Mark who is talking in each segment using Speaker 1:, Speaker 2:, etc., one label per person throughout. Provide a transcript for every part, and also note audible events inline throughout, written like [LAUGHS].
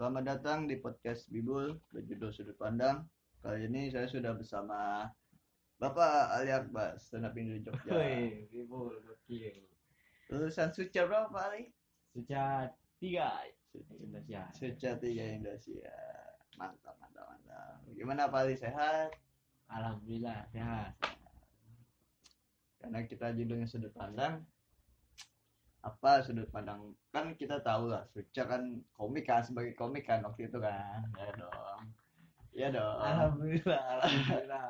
Speaker 1: Selamat datang di podcast Bibul berjudul Sudut Pandang. Kali ini saya sudah bersama Bapak Ali Akbar, stand up Indo Jogja.
Speaker 2: Woi, Bibul, gokil.
Speaker 1: Lulusan Suca berapa Pak Ali?
Speaker 2: Sejak tiga Indonesia.
Speaker 1: Suca tiga Indonesia. Mantap, mantap, mantap. Gimana Pak Ali sehat?
Speaker 2: Alhamdulillah sehat.
Speaker 1: Karena kita judulnya sudut pandang. Apa sudut pandang? Kan kita tahu lah, Suca kan komik kan sebagai komik kan waktu itu kan. Ya dong. Iya dong.
Speaker 2: Alhamdulillah, [LAUGHS] alhamdulillah.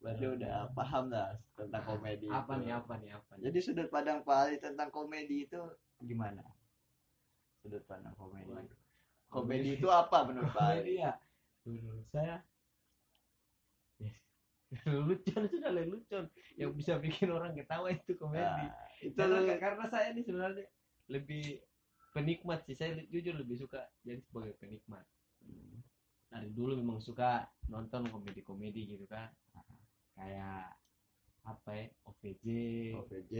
Speaker 1: Berarti udah paham lah tentang komedi.
Speaker 2: apa
Speaker 1: itu.
Speaker 2: nih, apa nih, apa nih?
Speaker 1: Jadi sudut pandang Pak Ali tentang komedi itu gimana? Sudut pandang komedi.
Speaker 2: Waduh.
Speaker 1: Komedi itu apa menurut Pak Ali?
Speaker 2: Komedi ya. Menurut saya [LAUGHS] lucuan sudah lucuan yang bisa bikin orang ketawa itu komedi.
Speaker 1: Nah, itu
Speaker 2: karena, karena saya ini sebenarnya lebih penikmat sih. Saya jujur lebih suka jadi sebagai penikmat. Dari dulu memang suka nonton komedi-komedi gitu kan. Kayak apa ya? OVJ,
Speaker 1: OVJ.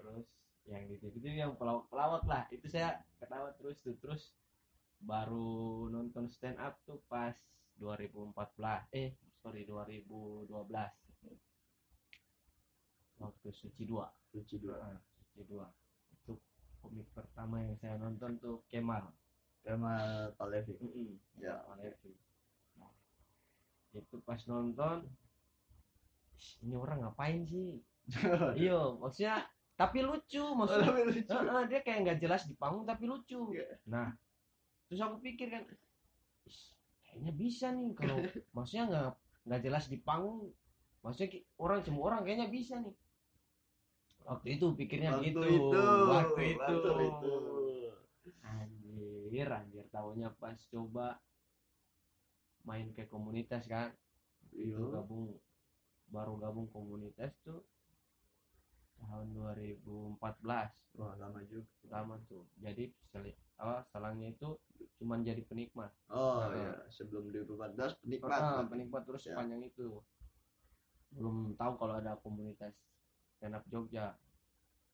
Speaker 2: terus yang di TV itu yang pelawak-pelawak lah itu saya ketawa terus tuh terus baru nonton stand up tuh pas 2014 eh sorry 2012 waktu Suci 2
Speaker 1: Suci dua.
Speaker 2: Heeh, Suci 2 itu komik pertama yang saya nonton tuh Kemal
Speaker 1: Kemal Palevi.
Speaker 2: ya
Speaker 1: Ya.
Speaker 2: Levi Nah, itu pas nonton "Ih, ini orang ngapain sih [LAUGHS] iya maksudnya tapi lucu maksudnya [LAUGHS]
Speaker 1: Tapi lucu.
Speaker 2: Heeh, dia kayak nggak jelas di panggung tapi lucu.
Speaker 1: Iya.
Speaker 2: Nah, terus aku pikir kan, "Ih, kayaknya bisa nih kalau [LAUGHS] maksudnya nggak nggak jelas di panggung, maksudnya orang semua orang kayaknya bisa nih. Waktu itu pikirnya
Speaker 1: Waktu
Speaker 2: gitu.
Speaker 1: itu.
Speaker 2: Waktu itu.
Speaker 1: Waktu itu.
Speaker 2: Anjir, anjir tahunya pas coba main ke komunitas kan,
Speaker 1: Iya.
Speaker 2: itu gabung baru gabung komunitas tuh tahun 2014
Speaker 1: Wah, lama juga.
Speaker 2: pertama tuh jadi seli, apa selangnya itu cuman jadi penikmat
Speaker 1: Oh
Speaker 2: Nah.
Speaker 1: ya, sebelum 2014 penikmat.
Speaker 2: Ah, penikmat terus
Speaker 1: Ya.
Speaker 2: sepanjang itu belum tahu kalau ada komunitas stand up Jogja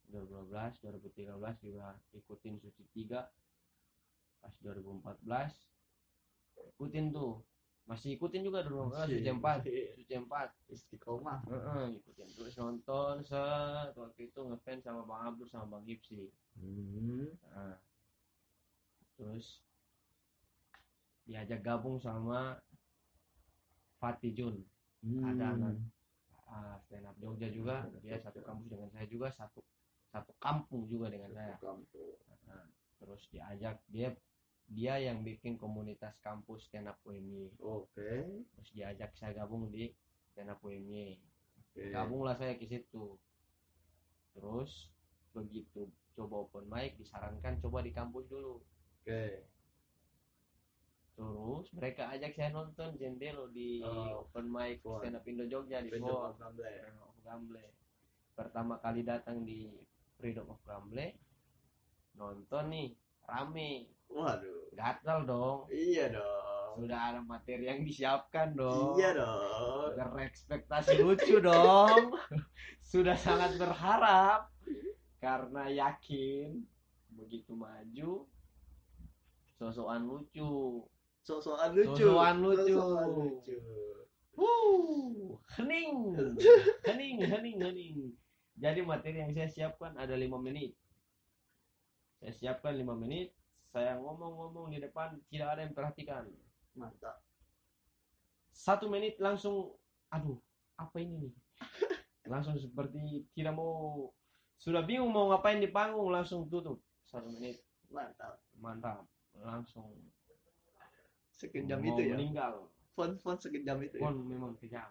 Speaker 2: 2012 2013 juga ikutin suci 3 pas 2014 ikutin tuh masih ikutin juga dulu.
Speaker 1: Masih,
Speaker 2: suci 4
Speaker 1: masih.
Speaker 2: suci 4
Speaker 1: Istiqomah.
Speaker 2: Heeh, ikutin terus nonton set. Waktu itu ngefans sama Bang Abdul sama Bang Gipsi.
Speaker 1: Hmm.
Speaker 2: Nah, terus diajak gabung sama Fatih Jun. Ada anak. ah, stand up Jogja juga. Dia satu kampus dengan saya juga satu satu kampung juga dengan saya.
Speaker 1: Kampung.
Speaker 2: Nah, terus diajak dia dia yang bikin komunitas kampus stand up UMY
Speaker 1: Oke.
Speaker 2: terus diajak saya gabung di stand up UMY
Speaker 1: Oke.
Speaker 2: gabunglah saya ke situ terus begitu coba open mic disarankan coba di kampus dulu
Speaker 1: Oke.
Speaker 2: terus mereka ajak saya nonton Jendelo di
Speaker 1: Oh.
Speaker 2: open mic
Speaker 1: Wah.
Speaker 2: stand up Indo Jogja di
Speaker 1: of Gamble
Speaker 2: pertama kali datang di Freedom of Gamble nonton nih rame
Speaker 1: Waduh.
Speaker 2: gatal dong
Speaker 1: Iya dong.
Speaker 2: sudah ada materi yang disiapkan dong
Speaker 1: Iya dong.
Speaker 2: berekspektasi lucu dong sudah sangat berharap karena yakin begitu maju sosokan lucu
Speaker 1: Sosokan lucu.
Speaker 2: Sosokan lucu.
Speaker 1: Sosokan lucu.
Speaker 2: Wuh, hening [LAUGHS] hening hening hening jadi materi yang saya siapkan ada lima menit saya siapkan lima menit saya ngomong-ngomong di depan tidak ada yang perhatikan
Speaker 1: Mantap.
Speaker 2: satu menit langsung aduh apa ini nih [LAUGHS] langsung seperti tidak mau sudah bingung mau ngapain di panggung langsung tutup satu menit
Speaker 1: Mantap.
Speaker 2: mantap langsung
Speaker 1: Sekejam
Speaker 2: mau
Speaker 1: itu ya.
Speaker 2: meninggal
Speaker 1: Font-font sekejam itu. ya?
Speaker 2: pun memang kejam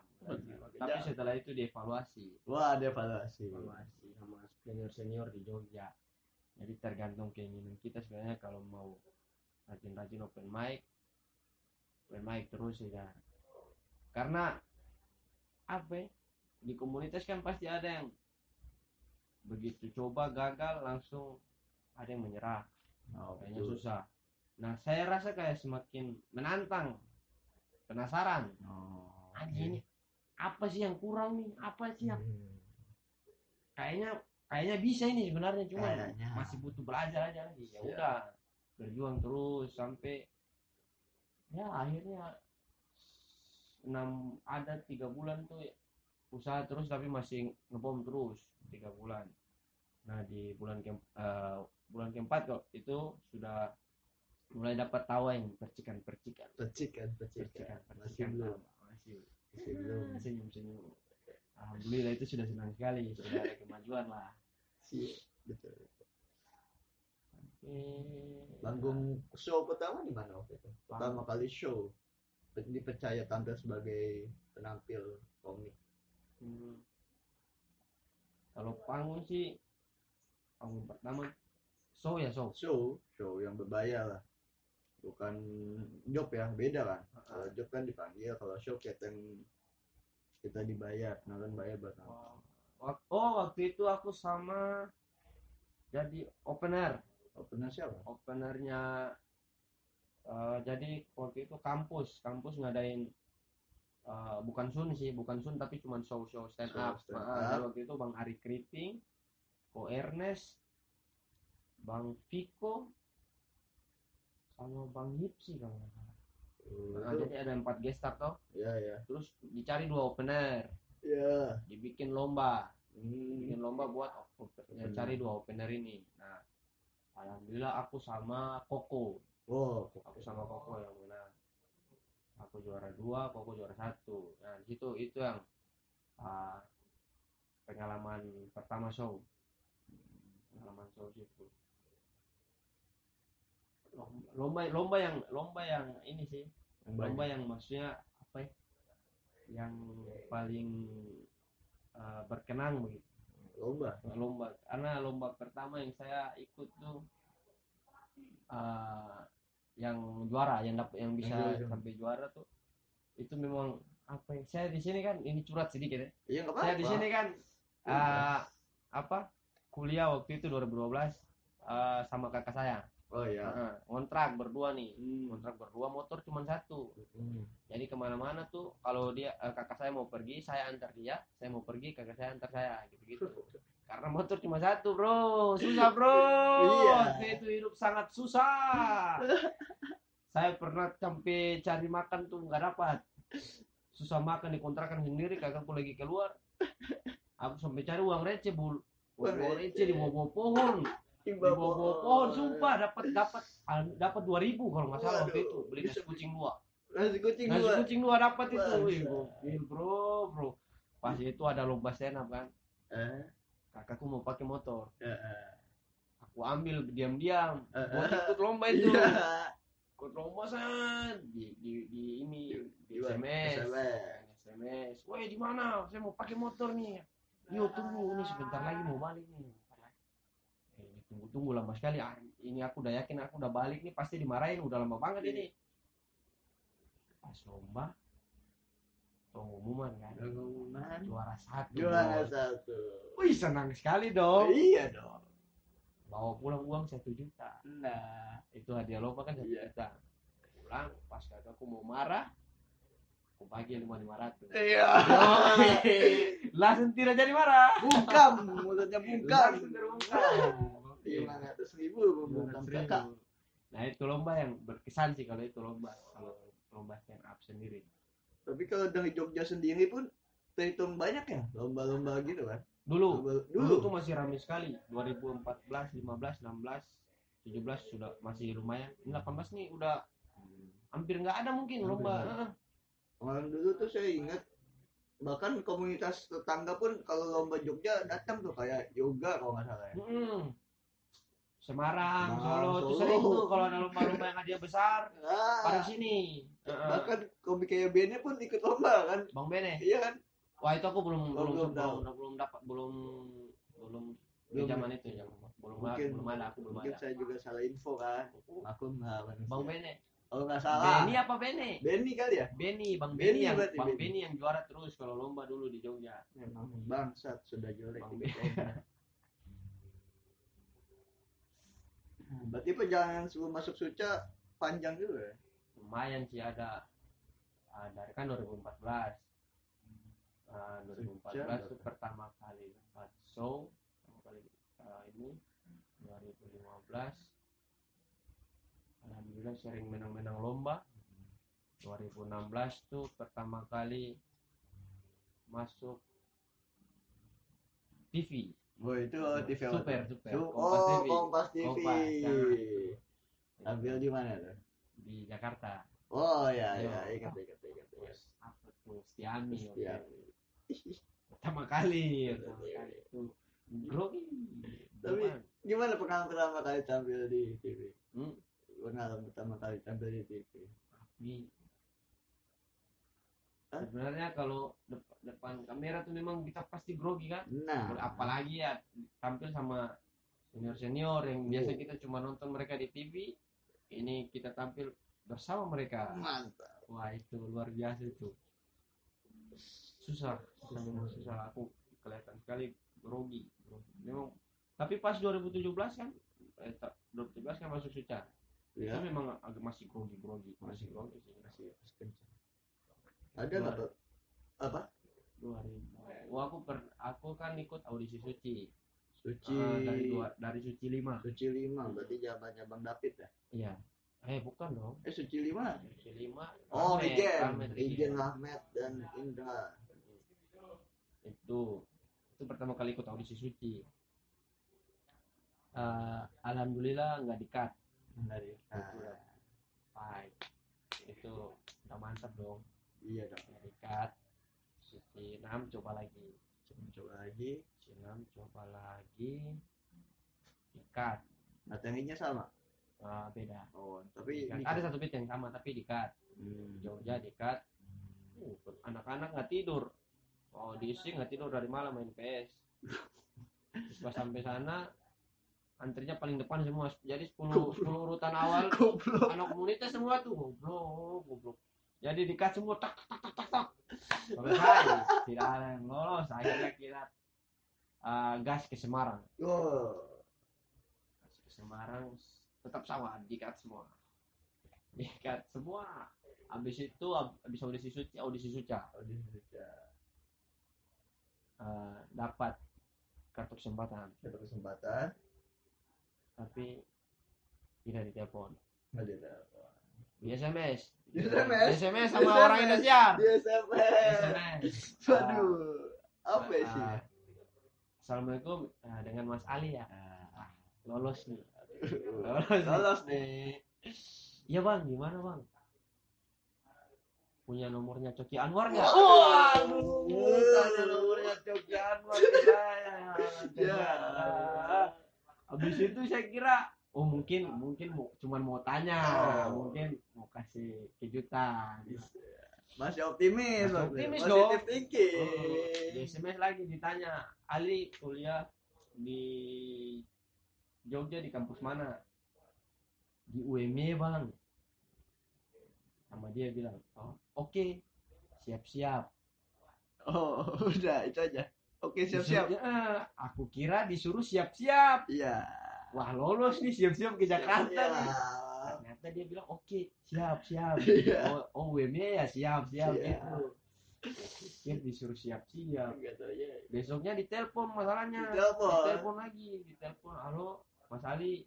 Speaker 2: tapi setelah itu dievaluasi
Speaker 1: Wah, ada evaluasi.
Speaker 2: evaluasi sama senior senior di Jogja jadi tergantung keinginan kita sebenarnya kalau mau rajin-rajin open mic open mic terus ya karena apa ya, di komunitas kan pasti ada yang begitu coba gagal langsung ada yang menyerah
Speaker 1: Oh,
Speaker 2: kayaknya
Speaker 1: betul.
Speaker 2: susah nah saya rasa kayak semakin menantang penasaran
Speaker 1: Oh.
Speaker 2: anjing ini apa sih yang kurang nih apa sih yang
Speaker 1: Hmm.
Speaker 2: kayaknya kayaknya bisa ini sebenarnya cuma
Speaker 1: Kayaknya.
Speaker 2: masih butuh belajar aja lagi. Ya udah berjuang terus sampai ya akhirnya enam ada tiga bulan tuh usaha terus tapi masih ngebom terus tiga bulan. Nah di bulan ke eh, bulan keempat kok itu sudah mulai dapat taweng percikan percikan
Speaker 1: percikan.
Speaker 2: Percikan
Speaker 1: percikan masih belum.
Speaker 2: masih.
Speaker 1: Masih belum.
Speaker 2: Senyum senyum alhamdulillah itu sudah senang sekali sudah ada kemajuan lah
Speaker 1: sih betul Panggung show pertama di mana waktu itu? Pertama kali show dipercaya tampil sebagai penampil komik.
Speaker 2: Hmm. Kalau panggung sih panggung pertama show ya show.
Speaker 1: Show, show yang berbayar lah. Bukan job ya, beda kan. Kalau job kan dipanggil, kalau show kita yang kita dibayar, nonton bayar buat nonton.
Speaker 2: Oh waktu itu aku sama jadi opener,
Speaker 1: Opener siapa?
Speaker 2: openernya eh, jadi waktu itu kampus, kampus ngadain eh, bukan sun sih, bukan sun tapi cuma show-show stand
Speaker 1: Show
Speaker 2: up.
Speaker 1: stand
Speaker 2: Ah,
Speaker 1: up.
Speaker 2: waktu itu Bang Ari Kriting, Ko Ernest, Bang Viko, sama Bang Hipsi kalau nggak salah.
Speaker 1: Oh,
Speaker 2: Nah, jadi ada empat guest star toh,
Speaker 1: ya ya.
Speaker 2: terus dicari dua opener,
Speaker 1: Ya.
Speaker 2: dibikin lomba,
Speaker 1: Hmm.
Speaker 2: bikin lomba buat op-
Speaker 1: Opener.
Speaker 2: cari dua opener ini. Nah, alhamdulillah aku sama Koko,
Speaker 1: Oh,
Speaker 2: aku sama Koko yang menang. Aku juara dua, Koko juara satu. Nah, di situ itu yang ah, pengalaman pertama show, pengalaman show situ. Lomba, lomba, lomba yang lomba yang ini sih, lomba yang maksudnya apa ya yang paling uh, berkenang begitu.
Speaker 1: Lomba.
Speaker 2: lomba. Karena lomba pertama yang saya ikut tuh uh, yang juara yang dapat yang bisa
Speaker 1: Yang juara.
Speaker 2: sampai juara tuh itu memang apa ya saya di sini kan ini curhat sedikit ya.
Speaker 1: Iya nggak
Speaker 2: saya di sini kan uh, apa kuliah waktu itu 2012 uh, sama kakak saya
Speaker 1: Oh ya.
Speaker 2: Heeh, kontrak berdua nih.
Speaker 1: Hmm.
Speaker 2: kontrak berdua motor cuma satu.
Speaker 1: Hmm.
Speaker 2: jadi ke mana-mana tuh kalau dia eh, kakak saya mau pergi saya antar dia. Saya mau pergi kakak saya antar saya gitu-gitu. [LAUGHS] Karena motor cuma satu bro. Susah bro.
Speaker 1: Iya.
Speaker 2: waktu itu hidup sangat susah. [LAUGHS] Saya pernah sampai cari makan tuh nggak dapat. Susah makan di kontrakan sendiri kakakku lagi keluar. Aku sampai cari uang receh bul
Speaker 1: Uang receh
Speaker 2: di bawah pohon di bawah pohon sumpah dapat dapat dapat dua ribu kalau nggak salah waktu itu beli nasi kucing dua.
Speaker 1: Nasi kucing
Speaker 2: nasi
Speaker 1: dua.
Speaker 2: kucing dua dapat itu. Wih gokil bro bro. Pas itu ada lomba stand up kan.
Speaker 1: Eh,
Speaker 2: kakakku mau pakai motor.
Speaker 1: Eh, eh.
Speaker 2: aku ambil diam-diam.
Speaker 1: Eh,
Speaker 2: buat
Speaker 1: eh.
Speaker 2: ikut lomba itu.
Speaker 1: Iya.
Speaker 2: ikut lomba san. Di di, di ini di
Speaker 1: Di
Speaker 2: SMS
Speaker 1: SMS.
Speaker 2: SMS woi di mana? Saya mau pakai motor nih. Yuk tunggu ini sebentar lagi mau balik nih Bentar lagi. eh, tunggu tunggu lama sekali ah, ini aku udah yakin aku udah balik nih pasti dimarahin udah lama banget ini pas lomba pengumuman kan
Speaker 1: Pengumuman.
Speaker 2: juara satu
Speaker 1: Juara satu.
Speaker 2: wih senang sekali dong
Speaker 1: Iya dong.
Speaker 2: bawa pulang uang satu juta
Speaker 1: Nah,
Speaker 2: itu hadiah lomba kan satu
Speaker 1: Iya.
Speaker 2: juta pulang pas kakakku mau marah aku bagi lima lima ratus
Speaker 1: iya.
Speaker 2: langsung tidak jadi marah
Speaker 1: bungkam.
Speaker 2: langsung terbungkam
Speaker 1: Lima ratus ribu kakak.
Speaker 2: nah itu lomba yang berkesan sih kalau itu lomba kalau lomba stand up sendiri
Speaker 1: Tapi kalau dari Jogja sendiri pun terhitung banyak ya lomba-lomba gitu kan.
Speaker 2: dulu
Speaker 1: Lomba-
Speaker 2: dulu tuh masih ramai sekali 2014 15 16 17 sudah masih lumayan Ini 18 nih udah hampir nggak ada mungkin
Speaker 1: Hampir
Speaker 2: lomba.
Speaker 1: Orang dulu tuh saya ingat bahkan komunitas tetangga pun kalau lomba Jogja datang tuh kayak yoga kalau nggak salah ya.
Speaker 2: Mm-mm. Semarang,
Speaker 1: Semarang,
Speaker 2: Solo, tuh
Speaker 1: Solo.
Speaker 2: sering tuh kalau ada lomba-lomba yang hadiah besar pada
Speaker 1: Ah,
Speaker 2: sini.
Speaker 1: Bahkan komik kayak Bene pun ikut lomba kan.
Speaker 2: Bang Bene.
Speaker 1: Iya kan?
Speaker 2: Wah itu aku belum
Speaker 1: Oh,
Speaker 2: belum
Speaker 1: belum
Speaker 2: belum, belum, dapat belum belum
Speaker 1: Belum.
Speaker 2: zaman itu zaman belum
Speaker 1: Mungkin
Speaker 2: belum ada aku belum
Speaker 1: mungkin
Speaker 2: ada.
Speaker 1: saya juga salah info kan. Aku nggak
Speaker 2: Bang Bene.
Speaker 1: Kalau nggak salah.
Speaker 2: Beni apa Bene?
Speaker 1: Beni kali ya?
Speaker 2: Beni, Bang
Speaker 1: Beni
Speaker 2: Beni yang
Speaker 1: berarti,
Speaker 2: Bang
Speaker 1: Beni.
Speaker 2: Beni yang juara terus kalau lomba dulu di Jogja.
Speaker 1: Memang bangsat sudah jelek
Speaker 2: Bang
Speaker 1: ikut Nah, Berarti perjalanan sebelum masuk Suca panjang juga ya?
Speaker 2: Lumayan sih ada ah, dari kan 2014. Ah, 2014 itu pertama kali dapat show, kali ah, ini 2015. Alhamdulillah sering menang-menang lomba. 2016 tuh pertama kali masuk TV
Speaker 1: Oh itu TV apa
Speaker 2: super super
Speaker 1: Su- oh
Speaker 2: TV
Speaker 1: Kompas TV.
Speaker 2: Kompas, jangan.
Speaker 1: Tampil di mana tuh?
Speaker 2: di Jakarta
Speaker 1: Oh ya ya ingat ingat ingat.
Speaker 2: terus apa tuh Stiami itu. pertama kali pertama kali itu grogi
Speaker 1: Tapi- Gimana pengalaman pertama kali tampil di TV?
Speaker 2: hmm,
Speaker 1: Pengalaman pertama kali tampil di TV.
Speaker 2: di-
Speaker 1: Hah?
Speaker 2: sebenarnya kalau dep- depan kamera tuh memang kita pasti grogi kan?
Speaker 1: Nah,
Speaker 2: apalagi ya tampil sama senior senior yang biasa
Speaker 1: Oh.
Speaker 2: kita cuma nonton mereka di TV ini kita tampil bersama mereka.
Speaker 1: Mantap.
Speaker 2: wah itu luar biasa itu. Susah susah memang susah. aku kelihatan sekali grogi memang tapi pas 2017 kan eh, tak- 2017 kan masuk suca.
Speaker 1: Ya.
Speaker 2: itu memang agak masih grogi grogi masih grogi sih masih
Speaker 1: Ada nggak tuh? Apa?
Speaker 2: 2000 Wah, aku per, aku kan ikut audisi suci
Speaker 1: Suci.
Speaker 2: Ah, dari dua dari suci lima
Speaker 1: Suci lima berarti zamannya Bang David ya?
Speaker 2: iya eh bukan dong
Speaker 1: Eh Suci lima?
Speaker 2: suci lima
Speaker 1: Oh
Speaker 2: Ahmed,
Speaker 1: Regen,
Speaker 2: Ahmed
Speaker 1: dan Indra.
Speaker 2: itu itu pertama kali ikut audisi suci Eh, alhamdulillah nggak dikat
Speaker 1: Dari.
Speaker 2: Baik itu udah mantap dong
Speaker 1: iya dong.
Speaker 2: nggak dikat suci 6 coba lagi.
Speaker 1: Coba lagi.
Speaker 2: suci 6 coba lagi. Dikat
Speaker 1: Materinya sama.
Speaker 2: Eh, beda.
Speaker 1: Oh, tapi
Speaker 2: Dikat. ada satu bit yang sama tapi dikat.
Speaker 1: Hmm.
Speaker 2: Jogja dikat. Uh, anak-anak nggak tidur. Oh diisi nggak tidur dari malam main PS [LAUGHS] pas sampai sana antrinya paling depan semua. Jadi 10 10 urutan awal [LAUGHS]
Speaker 1: Goblok.
Speaker 2: anak komunitas semua tuh goblok goblok jadi dikat semua tak tak tak tak tak selesai. Tidak ada yang lolos. Akhirnya kita uh, gas ke Semarang.
Speaker 1: Oh.
Speaker 2: gas ke Semarang tetap sama dikat semua. Dikat semua. Habis itu hab- habis audisi suci audisi suca
Speaker 1: di Indonesia.
Speaker 2: uh, dapat kartu kesempatan.
Speaker 1: Ada kesempatan.
Speaker 2: tapi tidak ditelepon.
Speaker 1: Nggak ada.
Speaker 2: di SMS
Speaker 1: Di SMS?
Speaker 2: SMS sama
Speaker 1: SMS.
Speaker 2: orang Indonesia
Speaker 1: Di SMS.
Speaker 2: SMS
Speaker 1: Waduh. Apa
Speaker 2: Ah,
Speaker 1: sih?
Speaker 2: Assalamualaikum Ah, dengan Mas Ali ya
Speaker 1: Ah.
Speaker 2: lolos nih
Speaker 1: Lolos, lolos nih.
Speaker 2: iya bang gimana bang punya nomornya Coki Anwar nggak
Speaker 1: Waduh.
Speaker 2: tanya nomornya Coki Anwar saya
Speaker 1: Ya.
Speaker 2: habis itu saya kira oh mungkin mungkin mau cuman mau tanya
Speaker 1: Oh.
Speaker 2: mungkin mau kasih kejutan
Speaker 1: Masih optimis,
Speaker 2: Masih
Speaker 1: Mas.
Speaker 2: optimis dong.
Speaker 1: thinking.
Speaker 2: Oh, di SMS lagi ditanya Ali kuliah di Jogja di kampus mana di UMY bang sama dia bilang oh, oke siap-siap
Speaker 1: Oh, [LAUGHS] udah itu aja. Oke, siap-siap.
Speaker 2: Disuruh- eh, aku kira disuruh siap-siap
Speaker 1: Iya.
Speaker 2: Wah lolos nih siap-siap ke Jakarta
Speaker 1: Iya.
Speaker 2: nih ternyata dia bilang oke siap siap [LAUGHS]
Speaker 1: Iya.
Speaker 2: oh, oh UMY ya siap siap
Speaker 1: Siap.
Speaker 2: gitu pikir disuruh siap-siap
Speaker 1: aja.
Speaker 2: besoknya ditelepon masalahnya
Speaker 1: Ditelepon.
Speaker 2: ditelepon lagi ditelepon halo Mas Ali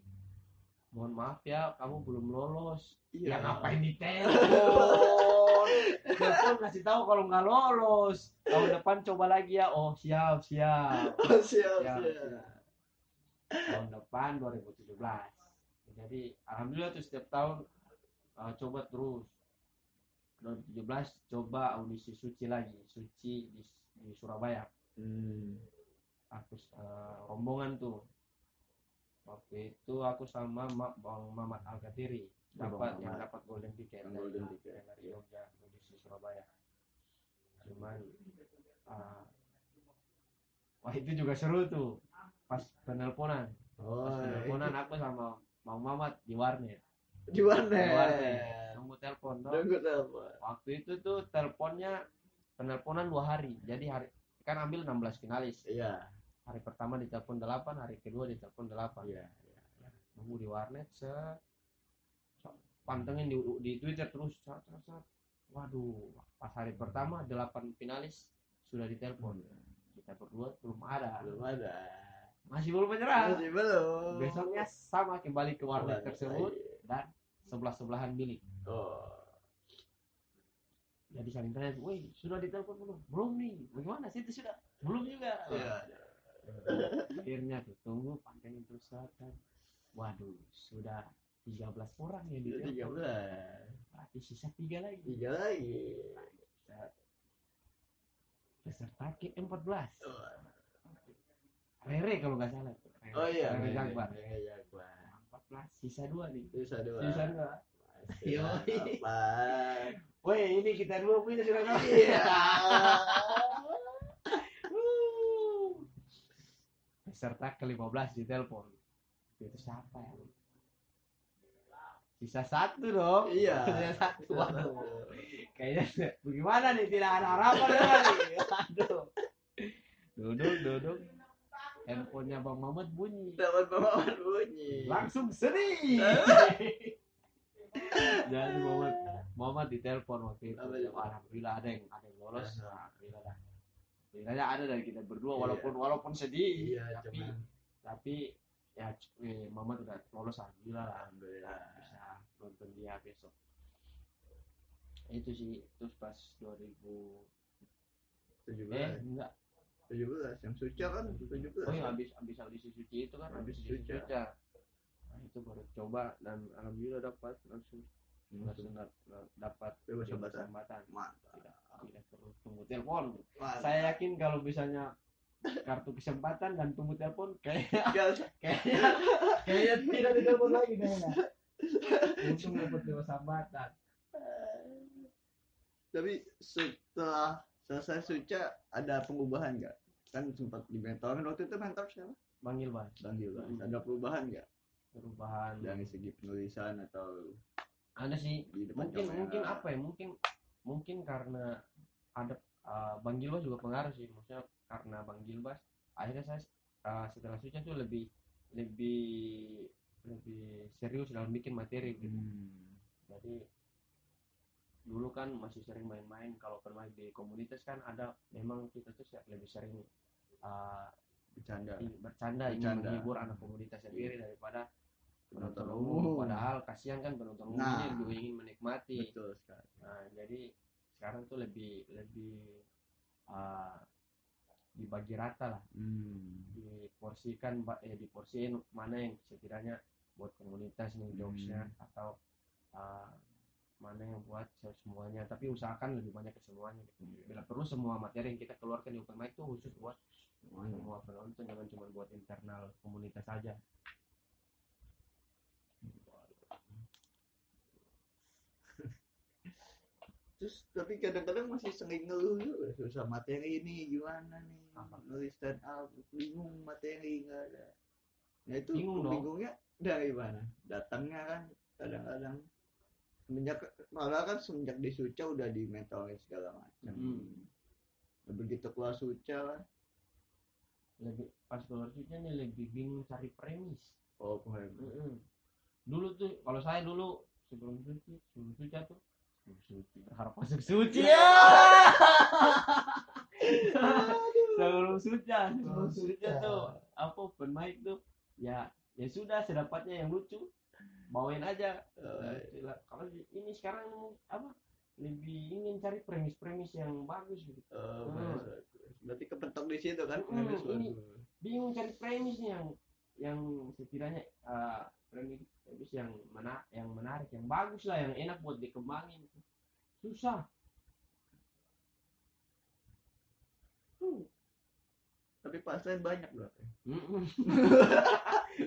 Speaker 2: mohon maaf ya kamu belum lolos
Speaker 1: Iya.
Speaker 2: ya ngapain ditelepon [LAUGHS] telepon kasih tahu kalau nggak lolos tahun depan coba lagi ya oh siap siap
Speaker 1: Oh, [LAUGHS] siap,
Speaker 2: Siap,
Speaker 1: siap.
Speaker 2: Tahun depan 2017 jadi alhamdulillah tuh setiap tahun uh, coba terus. 2017 coba audisi suci lagi. Suci di, di Surabaya.
Speaker 1: Hmm.
Speaker 2: aku uh, rombongan tuh. Waktu itu aku sama Ma- bang Mamat Al Katiri dapat yang dapat golden ticket.
Speaker 1: Yang
Speaker 2: dari-
Speaker 1: golden ticket.
Speaker 2: dari Jogja audisi Surabaya. Cuman uh, wah itu juga seru tuh pas penelponan
Speaker 1: Oh,
Speaker 2: pas penelponan aku sama Bang Mamat di warnet
Speaker 1: di mana?
Speaker 2: di warnet nunggu telepon toh.
Speaker 1: Tunggu telepon.
Speaker 2: waktu itu tuh teleponnya penelponan dua hari jadi hari kan ambil 16 finalis
Speaker 1: Iya.
Speaker 2: hari pertama ditelepon 8 hari kedua ditelepon 8
Speaker 1: Iya.
Speaker 2: nunggu di warnet se pantengin di, di Twitter terus sat, sat, sat. waduh pas hari pertama 8 finalis sudah ditelepon kita berdua belum ada
Speaker 1: Belum ada.
Speaker 2: Masih belum menyerah
Speaker 1: Masih belum.
Speaker 2: besoknya sama kembali ke warnet
Speaker 1: Warnet
Speaker 2: tersebut
Speaker 1: lagi.
Speaker 2: dan sebelah sebelahan bilik
Speaker 1: Oh.
Speaker 2: jadi saling tanya woi sudah ditelepon belum belum nih bagaimana sih itu sudah belum juga
Speaker 1: Iya.
Speaker 2: akhirnya tuh tunggu pantengin terus selatan waduh sudah 13 orang yang
Speaker 1: Tiga
Speaker 2: ditelepon
Speaker 1: belas.
Speaker 2: berarti sisa tiga lagi
Speaker 1: Tiga lagi.
Speaker 2: peserta ke 14 Rere kalau nggak salah. Rere.
Speaker 1: Oh iya.
Speaker 2: Rere
Speaker 1: Iya,
Speaker 2: Jakbar
Speaker 1: iya, Jakbar.
Speaker 2: 14 sisa dua nih
Speaker 1: Sisa dua.
Speaker 2: sisa dua.
Speaker 1: Apa?
Speaker 2: Woi, ini kita dua punya sudah kami.
Speaker 1: Iya. [LAUGHS]
Speaker 2: Peserta ke-15 di telepon. Itu siapa ya? Sisa satu dong.
Speaker 1: Iya. [LAUGHS]
Speaker 2: Sisa satu. Waduh. Kayaknya bagaimana nih tidak ada harapan lagi. [LAUGHS] Aduh. Duduk, duduk. Handphonenya Bang Mamat bunyi.
Speaker 1: Dapat pemahaman bunyi.
Speaker 2: Langsung sedih. [LAUGHS] Jadi Muhammad Muhammad ditelepon waktu itu. Alhamdulillah ada yang ada yang lolos.
Speaker 1: Aha.
Speaker 2: Alhamdulillah dah. Alhamdulillah ada dari kita berdua
Speaker 1: Iya.
Speaker 2: walaupun walaupun sedih.
Speaker 1: Iya,
Speaker 2: tapi
Speaker 1: cuman
Speaker 2: tapi ya eh, Muhammad udah lolos alhamdulillah lah.
Speaker 1: alhamdulillah.
Speaker 2: Bisa nonton dia besok. Itu sih terus pas 2000
Speaker 1: Tujuh
Speaker 2: eh
Speaker 1: belas.
Speaker 2: enggak
Speaker 1: Tujuh belas. Yang suca kan tujuh belas.
Speaker 2: oh yang habis habis audisi suci itu kan
Speaker 1: Habis suci.
Speaker 2: suci nah, itu baru coba dan alhamdulillah dapat langsung langsung dap- dapat
Speaker 1: Bebas hambatan. Mantap.
Speaker 2: tidak tidak perlu tunggu telepon
Speaker 1: Mantap.
Speaker 2: saya yakin kalau misalnya kartu kesempatan dan tunggu telepon kayaknya [LAUGHS]
Speaker 1: Nggak-
Speaker 2: kayaknya [LAUGHS] kayaknya tidak ditelepon lagi kayaknya untung dapat bebas hambatan
Speaker 1: Tapi setelah selesai suca ada pengubahan nggak? Kan sempat di mentor kan waktu itu mentor siapa?
Speaker 2: Bang Ilbas
Speaker 1: Bang.
Speaker 2: Hmm.
Speaker 1: Ada perubahan nggak
Speaker 2: perubahan
Speaker 1: dari segi penulisan atau
Speaker 2: ada sih
Speaker 1: di depan
Speaker 2: mungkin
Speaker 1: kamera?
Speaker 2: mungkin apa ya mungkin mungkin karena ada uh, Bang Gilbas juga pengaruh sih maksudnya karena Bang Gilbas akhirnya saya uh, setelah suci tuh lebih lebih lebih serius dalam bikin materi gitu
Speaker 1: Hmm.
Speaker 2: jadi dulu kan masih sering main-main kalau pernah di komunitas kan ada memang kita tuh lebih sering uh,
Speaker 1: Bercanda.
Speaker 2: i- bercanda, ingin
Speaker 1: Bercanda.
Speaker 2: menghibur anak komunitas sendiri daripada penonton umum padahal kasihan kan penonton umum
Speaker 1: Nah.
Speaker 2: ini juga ingin menikmati
Speaker 1: Betul sekali.
Speaker 2: Nah, jadi sekarang tuh lebih lebih uh, dibagi rata lah,
Speaker 1: Hmm.
Speaker 2: diporsikan, eh, diporsiin mana yang setidaknya buat komunitas nih jokesnya atau uh, mana yang buat se- semuanya. Tapi usahakan lebih banyak ke semuanya. gitu. Bila perlu semua materi yang kita keluarkan di open mic tuh khusus buat
Speaker 1: Semuanya.
Speaker 2: semua penonton, jangan cuma buat internal komunitas saja. [LAUGHS]
Speaker 1: Terus tapi kadang-kadang masih sering ngeluh juga susah materi ini gimana nih
Speaker 2: Apa?
Speaker 1: nulis stand up bingung materi nggak ada. Nah itu
Speaker 2: Bingung
Speaker 1: bingungnya dari mana? Datangnya kan kadang-kadang semenjak malah kan semenjak di Suca udah di mentoring segala macam.
Speaker 2: Hmm.
Speaker 1: Begitu keluar Suca kan,
Speaker 2: Lebih pas keluar suci nih lebih bingung cari premis.
Speaker 1: oh kemarin
Speaker 2: Mm-mm. Dulu tuh kalau saya dulu sebelum suci, sebelum suci tuh sebelum suci berharap masuk suci ya. [LAUGHS] sebelum suci, sebelum suci tuh apa open mic tuh ya ya sudah sedapatnya yang lucu bawain aja.
Speaker 1: Eh,
Speaker 2: Lah, Kalau ini sekarang apa lebih ingin cari premis-premis yang bagus gitu.
Speaker 1: eh,
Speaker 2: Hmm.
Speaker 1: berarti kepentok di situ kan
Speaker 2: Hmm, ini- bingung cari premis yang yang setidaknya uh, premis premis yang mana yang menarik yang bagus lah yang enak buat dikembangin susah Hmm.
Speaker 1: Tapi pasien banyak berarti. [LAUGHS] [LAUGHS]
Speaker 2: Mm-mm.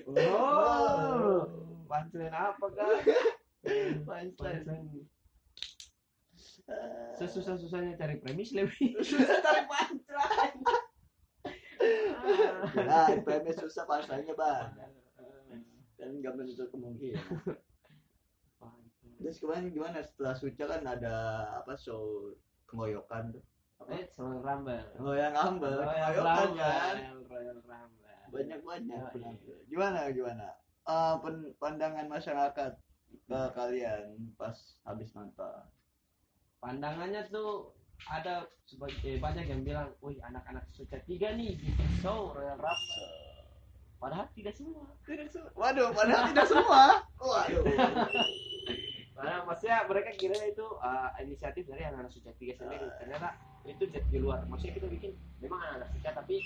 Speaker 2: oh punchline apa kan
Speaker 1: Punchline. [LAUGHS] [LAUGHS]
Speaker 2: sesusah susahnya cari premis lebih
Speaker 1: susah cari punchline. Nah, premis susah punchline-nya banyak. Dan nggak menutup kemungkinan. Terus kemarin gimana setelah Suca kan ada apa show kengoyokan tuh. Apa?
Speaker 2: Eh, Royal Rumble. Royal Rumble. Royal Rumble.
Speaker 1: Banyak-banyak
Speaker 2: Oh, iya.
Speaker 1: penonton. Gimana gimana? Eh, pen- pandangan masyarakat ke kalian pas habis nonton.
Speaker 2: pandangannya tuh ada sebagai banyak yang bilang, wih anak-anak suca tiga nih bikin show Royal Rumble. Padahal tidak semua.
Speaker 1: Tidak semua. Waduh, padahal tidak semua. [LAUGHS] Waduh.
Speaker 2: Karena maksudnya mereka kira itu uh, inisiatif dari anak-anak Suca tiga sendiri.
Speaker 1: Ah.
Speaker 2: Ternyata itu di luar. Maksudnya kita bikin memang anak-anak Suca tapi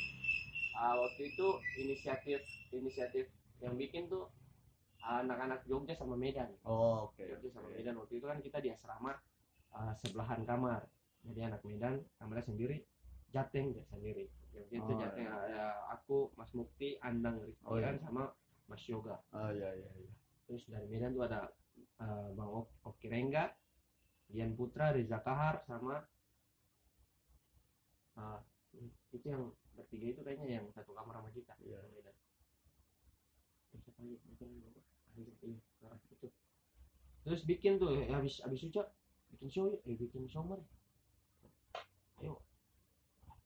Speaker 2: uh, waktu itu inisiatif inisiatif yang bikin tuh anak-anak Jogja sama Medan.
Speaker 1: oh, oke
Speaker 2: Jogja sama Medan waktu itu kan kita di asrama uh, sebelahan kamar. Jadi anak Medan kamarnya sendiri, Jateng ya sendiri. Jogja itu
Speaker 1: Oh,
Speaker 2: Jateng
Speaker 1: iya.
Speaker 2: ada aku, Mas Mukti, Andang
Speaker 1: Oh, iya.
Speaker 2: Rizky sama Mas Yoga.
Speaker 1: oh iya iya iya
Speaker 2: Terus dari Medan tuh ada uh, Bang Ok Oki Rengga, Dian Putra, Riza Kahar sama uh, itu yang bertiga itu kayaknya yang satu kamar sama kita.
Speaker 1: Iya.
Speaker 2: Medan. Terus apa lagi? Mungkin lupa. Anjir, iya, nah, itu. Terus bikin tuh ya, habis habis ucap bikin show eh bikin show mari. Ayo.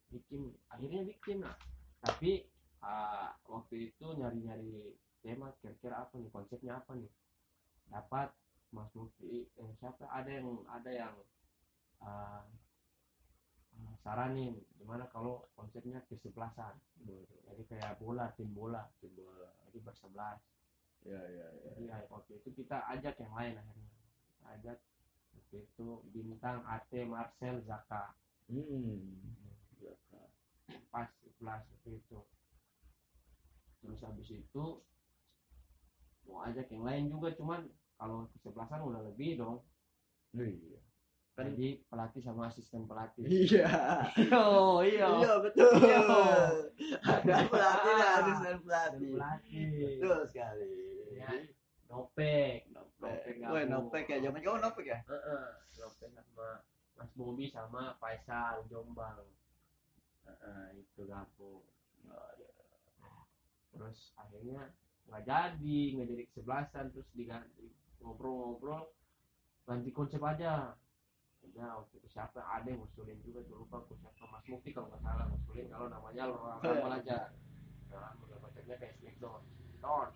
Speaker 2: Bikin akhirnya bikin. Nah, tapi uh, waktu itu nyari-nyari tema kira-kira apa nih konsepnya apa nih dapat Mas Mufti eh, siapa ada yang ada yang uh, saranin gimana kalau konsepnya kesebelasan jadi kayak bola tim bola. Tim bola. Jadi bersebelas.
Speaker 1: Iya iya iya
Speaker 2: jadi ya, waktu itu kita ajak yang lain akhirnya. Ajak waktu itu bintang Ate Marcel Zaka.
Speaker 1: Hmm.
Speaker 2: Pas 11 waktu itu. Terus habis itu mau ajak yang lain juga cuman kalau kesebelasan udah lebih dong.
Speaker 1: Iya Kan-
Speaker 2: jadi pelatih sama asisten pelatih.
Speaker 1: Iya.
Speaker 2: Oh iya
Speaker 1: iya betul.
Speaker 2: Iya.
Speaker 1: ada pelatih dan
Speaker 2: Ah.
Speaker 1: asisten pelatih.
Speaker 2: pelatih.
Speaker 1: Betul sekali.
Speaker 2: Ya. nopek.
Speaker 1: Nopek Woi, nopek ya zaman kamu nopek ya?
Speaker 2: Heeh, nopek sama Mas Bobi sama Faisal Jombang. Heeh, itu gabung terus akhirnya nggak jadi nggak jadi kesebelasan terus diganti. Ngobrol-ngobrol ganti konsep aja ya waktu itu siapa? Ada yang ngusulin juga tuh lupa aku siapa. Mas Mufti kalau nggak salah ngusulin kalau namanya orang lama aja. Nah udah konsepnya kayak Smackdown Down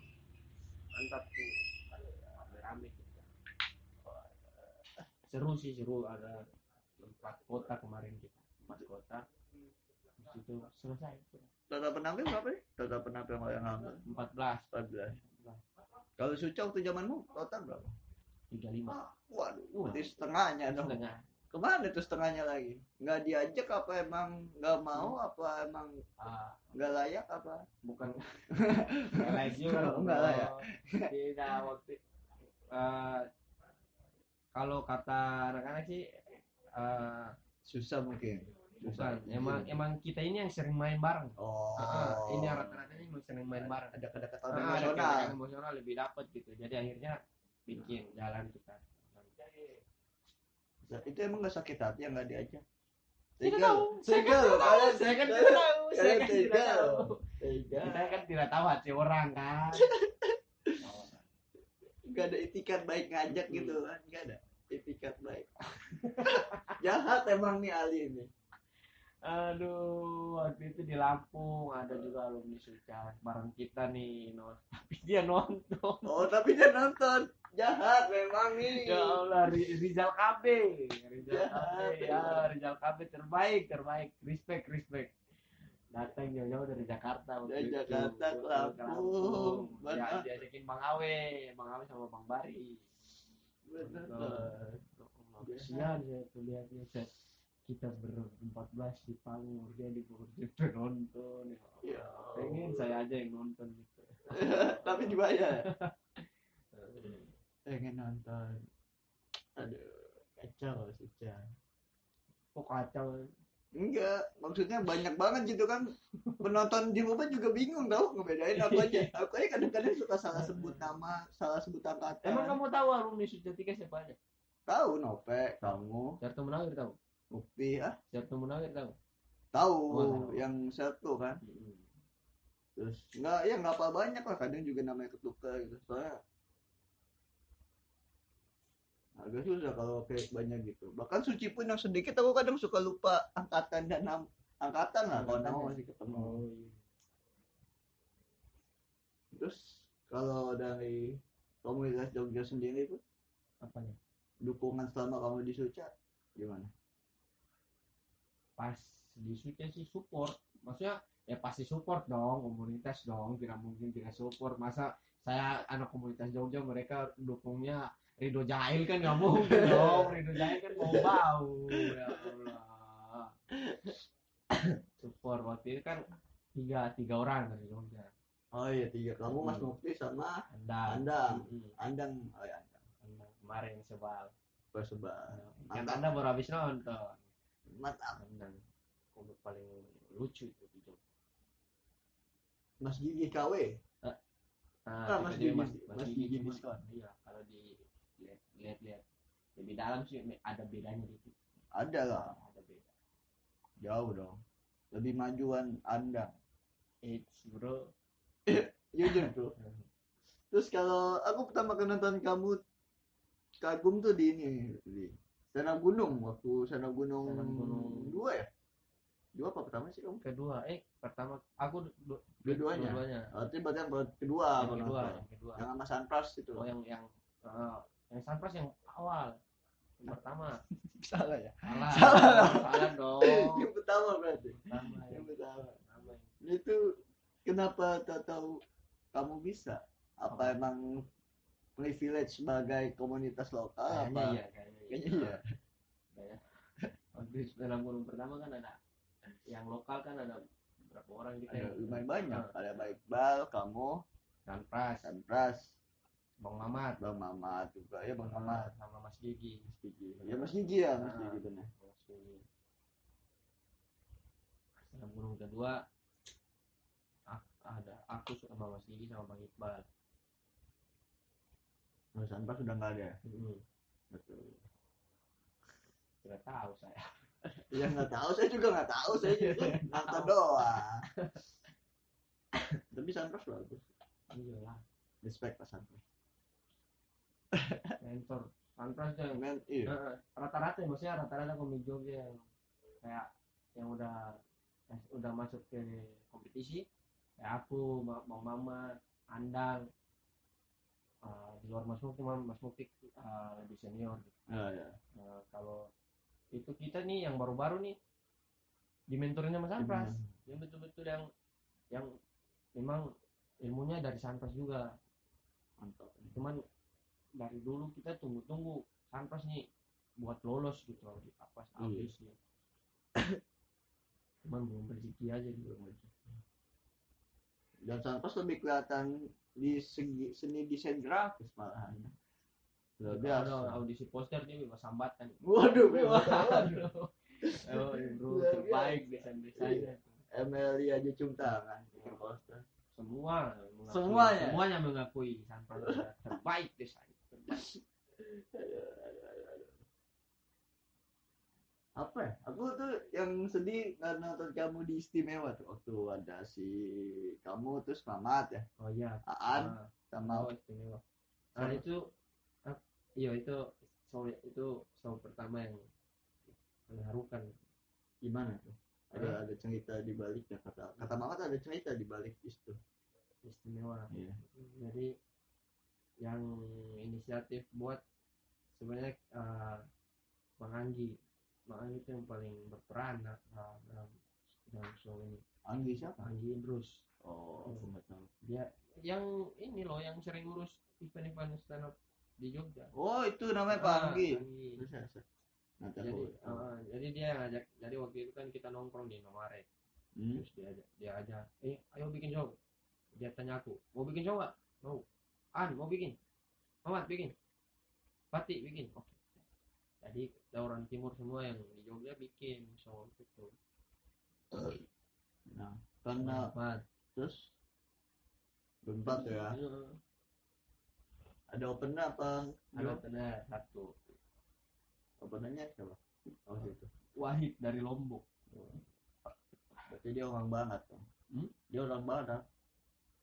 Speaker 2: mantap tuh rame kita seru sih seru. Ada empat kota kemarin kita empat kota. Di situ selesai.
Speaker 1: Total penampil berapa nih? Total penampil yang lama
Speaker 2: empat belas.
Speaker 1: 14 kalau Suca waktu zamanmu total berapa
Speaker 2: tiga lima.
Speaker 1: Waduh
Speaker 2: Wah.
Speaker 1: berarti setengahnya dong.
Speaker 2: setengah.
Speaker 1: Ke mana tuh setengahnya lagi? Nggak diajak apa emang nggak mau apa emang
Speaker 2: ah.
Speaker 1: nggak layak apa?
Speaker 2: Bukan. [LAUGHS] Nggak layak juga dong.
Speaker 1: nggak layak.
Speaker 2: tidak waktu. Eh, kalau kata anak-anak sih eh,
Speaker 1: susah mungkin.
Speaker 2: bukan emang emang kita ini yang sering main bareng.
Speaker 1: Oh.
Speaker 2: Ah, ini rata-rata ini sering main bareng.
Speaker 1: Ada kedekatan
Speaker 2: Ah, ada
Speaker 1: emosional.
Speaker 2: kedekatan emosional lebih dapat gitu. Jadi akhirnya bikin jalan kita.
Speaker 1: Nah, itu emang nggak sakit hati yang nggak diajak? Tega. Tega loh. Kalian
Speaker 2: saya kan
Speaker 1: kalian-
Speaker 2: tidak tahu. Saya kan tidak tahu. Kita kan tidak tahu hati orang kan? [LAUGHS]
Speaker 1: Nggak ada itikat baik ngajak gitu kan? Nggak ada itikat baik. [LAUGHS] Jahat emang nih Ali ini.
Speaker 2: Aduh, waktu itu di Lampung ada juga alumni Suca bareng kita nih, non. [LAUGHS] Tapi dia nonton.
Speaker 1: oh tapi dia nonton jahat memang nih
Speaker 2: Ya Allah, Ri- Rizal KB. Rizal
Speaker 1: Ya,
Speaker 2: KB, ya, Rizal KB terbaik, terbaik. Respect, respect. Datang jauh-jauh dari Jakarta.
Speaker 1: Dari
Speaker 2: itu.
Speaker 1: Jakarta ke Lampung.
Speaker 2: Ya,
Speaker 1: Benar.
Speaker 2: diajakin Bang Awe, Bang Awe sama Bang Bari. Nonton. Kasihan ya tuh lihatnya kita berempat belas di panggung dia di bawah penonton ya.
Speaker 1: Ya.
Speaker 2: pengen saya aja yang nonton gitu [LAUGHS]
Speaker 1: tapi dibayar [LAUGHS] pengen nonton. Aduh kacau Suca
Speaker 2: kok kacau?
Speaker 1: Enggak maksudnya banyak banget gitu kan. Penonton di rumah juga bingung tau ngebedain apa aja. [LAUGHS] Aku aja kadang-kadang suka salah sebut nama salah sebut angkatan.
Speaker 2: Emang kamu tahu alumni tiga siapa aja?
Speaker 1: Tahu Nopek kamu.
Speaker 2: Jarto Munawir tahu?
Speaker 1: Bukti ah.
Speaker 2: Jarto Munawir tahu?
Speaker 1: Tahu
Speaker 2: Oh.
Speaker 1: yang satu kan. Terus nggak ya nggak apa banyak lah. Kadang juga namanya ketukar gitu. Soalnya agak susah kalau kayak banyak gitu. Bahkan suci pun yang sedikit aku kadang suka lupa angkatan dan nam angkatan lah kalau nama
Speaker 2: Angkatannya.
Speaker 1: masih ketemu.
Speaker 2: oh iya.
Speaker 1: Terus kalau dari komunitas Jogja sendiri itu
Speaker 2: apanya
Speaker 1: dukungan selama kamu di Suca gimana?
Speaker 2: Pas di Suca sih support. Maksudnya ya pasti support dong komunitas dong tidak mungkin tidak support. Masa saya anak komunitas Jogja mereka dukungnya Ridho Jahil kan nggak mungkin dong Ridho Jahil kan mau bau ya Allah. Support waktu itu kan tiga tiga orang dari Jogja.
Speaker 1: Oh iya tiga. Kamu Mas
Speaker 2: Hmm.
Speaker 1: Mukti sama
Speaker 2: Andang.
Speaker 1: Andang.
Speaker 2: Mm-mm.
Speaker 1: Andang. Oh ya Andang.
Speaker 2: Andang kemarin sebal.
Speaker 1: Persebaya
Speaker 2: kan
Speaker 1: Mantap.
Speaker 2: Anda baru habis nonton.
Speaker 1: Mantap.
Speaker 2: Andang komik paling lucu itu di Jogja.
Speaker 1: Mas Gigi KW Ah, Mas
Speaker 2: tiba-tiba
Speaker 1: Gigi- Mas Gigi
Speaker 2: cuman-
Speaker 1: diskon.
Speaker 2: iya kalau di lihat lihat lihat lebih dalam sih ada bedanya dikit
Speaker 1: ada lah.
Speaker 2: Ada beda.
Speaker 1: Jauh dong. Lebih majuan Andang
Speaker 2: it's bro. [COUGHS]
Speaker 1: Jujur tuh terus kalau aku pertama kali nonton kamu kagum tuh di ini di Sana Gunung waktu Sana Gunung,
Speaker 2: Sana Gunung.
Speaker 1: dua ya? Dua apa pertama sih kamu?
Speaker 2: Kedua. Eh pertama aku du- du-
Speaker 1: dua-duanya
Speaker 2: dua-duanya
Speaker 1: oh, berarti yang kedua
Speaker 2: yang kedua yang kedua.
Speaker 1: Yang sama Sunpras itu.
Speaker 2: Oh yang yang eh, yang Sunpras yang awal yang pertama. [LAUGHS]
Speaker 1: Salah ya?
Speaker 2: Salah. [LAUGHS]
Speaker 1: Salah.
Speaker 2: salah dong.
Speaker 1: Yang pertama berarti.
Speaker 2: Pertama
Speaker 1: yang
Speaker 2: yang
Speaker 1: pertama.
Speaker 2: Pertama
Speaker 1: itu kenapa tak tahu kamu bisa? Apa
Speaker 2: Apa?
Speaker 1: emang privilege sebagai komunitas lokal
Speaker 2: kayaknya
Speaker 1: apa?
Speaker 2: iya kayaknya
Speaker 1: Kayaknya iya.
Speaker 2: Kayak- waktu dalam gunung pertama kan ada yang lokal kan ada berapa orang gitu
Speaker 1: ada
Speaker 2: yang-
Speaker 1: lumayan banyak.
Speaker 2: Ah,
Speaker 1: ada Baik Bal kamu
Speaker 2: Sunpras
Speaker 1: Sunpras
Speaker 2: Bang Mamat.
Speaker 1: Bang Mamat juga. Ya Bang Mamat.
Speaker 2: sama Mas Gigi.
Speaker 1: Mas Gigi. Ya Mas Gigi ya Mas
Speaker 2: Ah.
Speaker 1: Gigi benar
Speaker 2: Mas Gigi. Dalam gunung kedua. Ada aku sama Mas Gigi sama Bang Iqbal.
Speaker 1: Mas Sunpras sudah nggak ada
Speaker 2: hmm.
Speaker 1: betul.
Speaker 2: Tidak tahu saya.
Speaker 1: Ya nggak tahu. Saya juga nggak tahu. Saya [LAUGHS] juga nonton doang. [LAUGHS] Tapi Sunpras bagus.
Speaker 2: Iya lah.
Speaker 1: Respect Pak Sunpras
Speaker 2: mentor. Tuh yang
Speaker 1: Men, iya.
Speaker 2: Heeh, rata-rata ya, maksudnya rata-rata komik Jogja yang kayak yang udah yang udah masuk ke kompetisi kayak aku Bang Mama Andang eh, di luar Mas Mukti Mas Mas Mukti eh, lebih senior gitu.
Speaker 1: Ah, ya.
Speaker 2: Nah, kalau itu kita nih yang baru-baru nih dimentorin sama Sanpras yang betul-betul yang yang memang ilmunya dari Sanpras juga.
Speaker 1: Mantap
Speaker 2: cuman dari dulu kita tunggu-tunggu Sanpras nih buat lolos gitu di apa
Speaker 1: Iya.
Speaker 2: habis ya. [COUGHS] Cuman belum rezeki aja gitu
Speaker 1: dan Santos lebih kelihatan di segi seni desain grafis malahan. Luar biasa
Speaker 2: ada audisi poster dia bebas hambatan
Speaker 1: waduh bebas.
Speaker 2: Waduh. oh iya, bro terbaik desain desainnya
Speaker 1: Emily aja cium tangan bikin poster.
Speaker 2: Semua mengakui-
Speaker 1: Semuanya?
Speaker 2: semuanya mengakui Sanpras adalah terbaik desain.
Speaker 1: Apa ya? aku tuh yang sedih karena nonton kamu di istimewa tuh waktu ada si kamu terus Mamat ya.
Speaker 2: Oh iya.
Speaker 1: Aan
Speaker 2: Ah,
Speaker 1: sama
Speaker 2: oh, istimewa. Nah itu ah, iya itu show itu show pertama yang mengharukan
Speaker 1: gimana tuh? Ada ada? cerita di baliknya kata kata Mamat ada cerita di balik itu.
Speaker 2: Istimewa.
Speaker 1: Iya.
Speaker 2: Jadi yang inisiatif buat sebenarnya eh, Bang Anggi. Bang Anggi itu yang paling berperan nah, nah, dalam dalam show ini.
Speaker 1: Anggi siapa?
Speaker 2: Anggi Idrus.
Speaker 1: Oh aku nggak tahu.
Speaker 2: Dia yang ini loh yang sering ngurus event-event stand up di Jogja.
Speaker 1: Oh itu namanya Pak
Speaker 2: Ah,
Speaker 1: Anggi.
Speaker 2: Anggi. Jadi eh, jadi dia yang ngajak jadi waktu itu kan kita nongkrong di Indomaret.
Speaker 1: Hmm?
Speaker 2: terus dia ajak dia ajak eh ayo bikin show. Dia tanya aku mau bikin show nggak? Mau an mau bikin? Muhammad bikin? Pati bikin? Oke. Jadi ada orang timur semua yang di Jogja bikin show itu
Speaker 1: nah karena
Speaker 2: Muhammad
Speaker 1: terus? Berempat ya?
Speaker 2: Iya.
Speaker 1: ada opener apa?
Speaker 2: Ada benar satu.
Speaker 1: Openernya siapa? Oh situ
Speaker 2: Wahid dari Lombok.
Speaker 1: Berarti dia orang banget dong
Speaker 2: Hmm?
Speaker 1: dia orang banget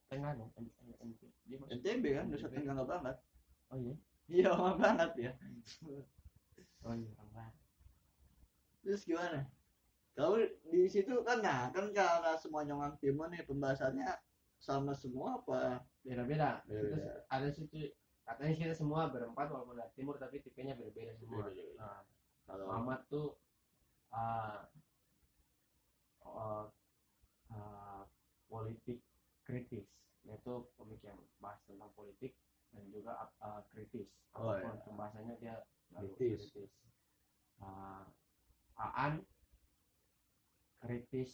Speaker 2: tengah dong
Speaker 1: NTB kan Nusa Tenggara banget.
Speaker 2: Oh iya?
Speaker 1: Iya orang banget ya. [LAUGHS]
Speaker 2: Oh iya orang Barat.
Speaker 1: terus gimana? Kamu di situ kan nah kan karena semuanya orang timur nih pembahasannya sama semua apa?
Speaker 2: Beda-beda. Ada situ katanya kita semua berempat walaupun dari timur tapi tipenya beda-beda semua.
Speaker 1: Beda-beda.
Speaker 2: Nah,
Speaker 1: kalau
Speaker 2: Muhammad tuh uh, uh, uh, politik kritis yaitu komik yang bahas tentang politik dan juga uh, kritis.
Speaker 1: Oh, iya. kritis.
Speaker 2: kritis. Ah, Aan kritis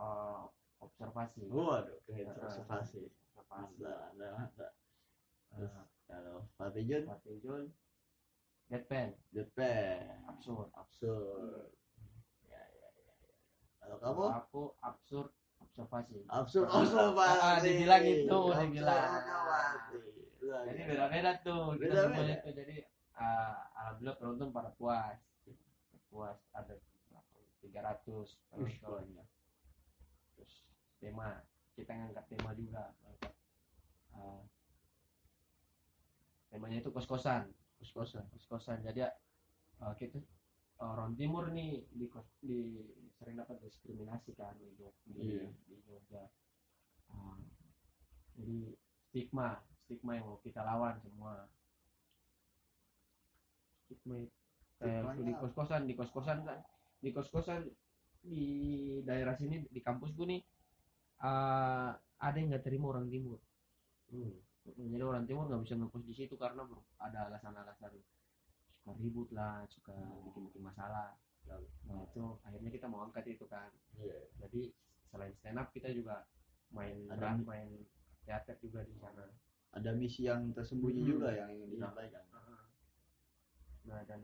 Speaker 2: eh, observasi.
Speaker 1: Waduh kritis
Speaker 2: Ah,
Speaker 1: observasi.
Speaker 2: Observasi.
Speaker 1: Ada ada. Ada terus
Speaker 2: Ah,
Speaker 1: kalau Fatijun
Speaker 2: Fatijun deadpan.
Speaker 1: Depan
Speaker 2: absurd.
Speaker 1: Absurd. Ya ya ya, ya. kalau kamu?
Speaker 2: Aku absurd observasi.
Speaker 1: Absurd
Speaker 2: Ah,
Speaker 1: observasi.
Speaker 2: dibilang itu, dibilang. jadi beda-beda tuh kita
Speaker 1: Beda-beda.
Speaker 2: semuanya tuh jadi ah, alhamdulillah penonton pada puas. Puas ada 300
Speaker 1: Wih,
Speaker 2: penonton
Speaker 1: banyak.
Speaker 2: terus tema kita ngangkat tema juga. Ngangkat ah, temanya itu kos-kosan.
Speaker 1: Kos-kosan.
Speaker 2: Kos-kosan. Jadi ah, kita orang timur nih di kos di sering dapat diskriminasi kan di di,
Speaker 1: Iya.
Speaker 2: di Jogja Ah, jadi stigma stigma yang mau kita lawan semua stigma kayak di
Speaker 1: apa?
Speaker 2: kos-kosan di kos-kosan kan di kos-kosan di daerah sini di kampus gue nih ah, ada yang nggak terima orang timur
Speaker 1: Hmm.
Speaker 2: jadi orang timur nggak bisa ngekos di situ karena bro, ada alasan-alasan ribut lah suka bikin-bikin masalah nah itu akhirnya kita mau angkat itu kan
Speaker 1: Iya.
Speaker 2: jadi selain stand up kita juga main
Speaker 1: Ada mi-
Speaker 2: main teater juga di sana
Speaker 1: ada misi yang tersembunyi
Speaker 2: Hmm.
Speaker 1: juga yang ingin
Speaker 2: Iya.
Speaker 1: disampaikan
Speaker 2: nah dan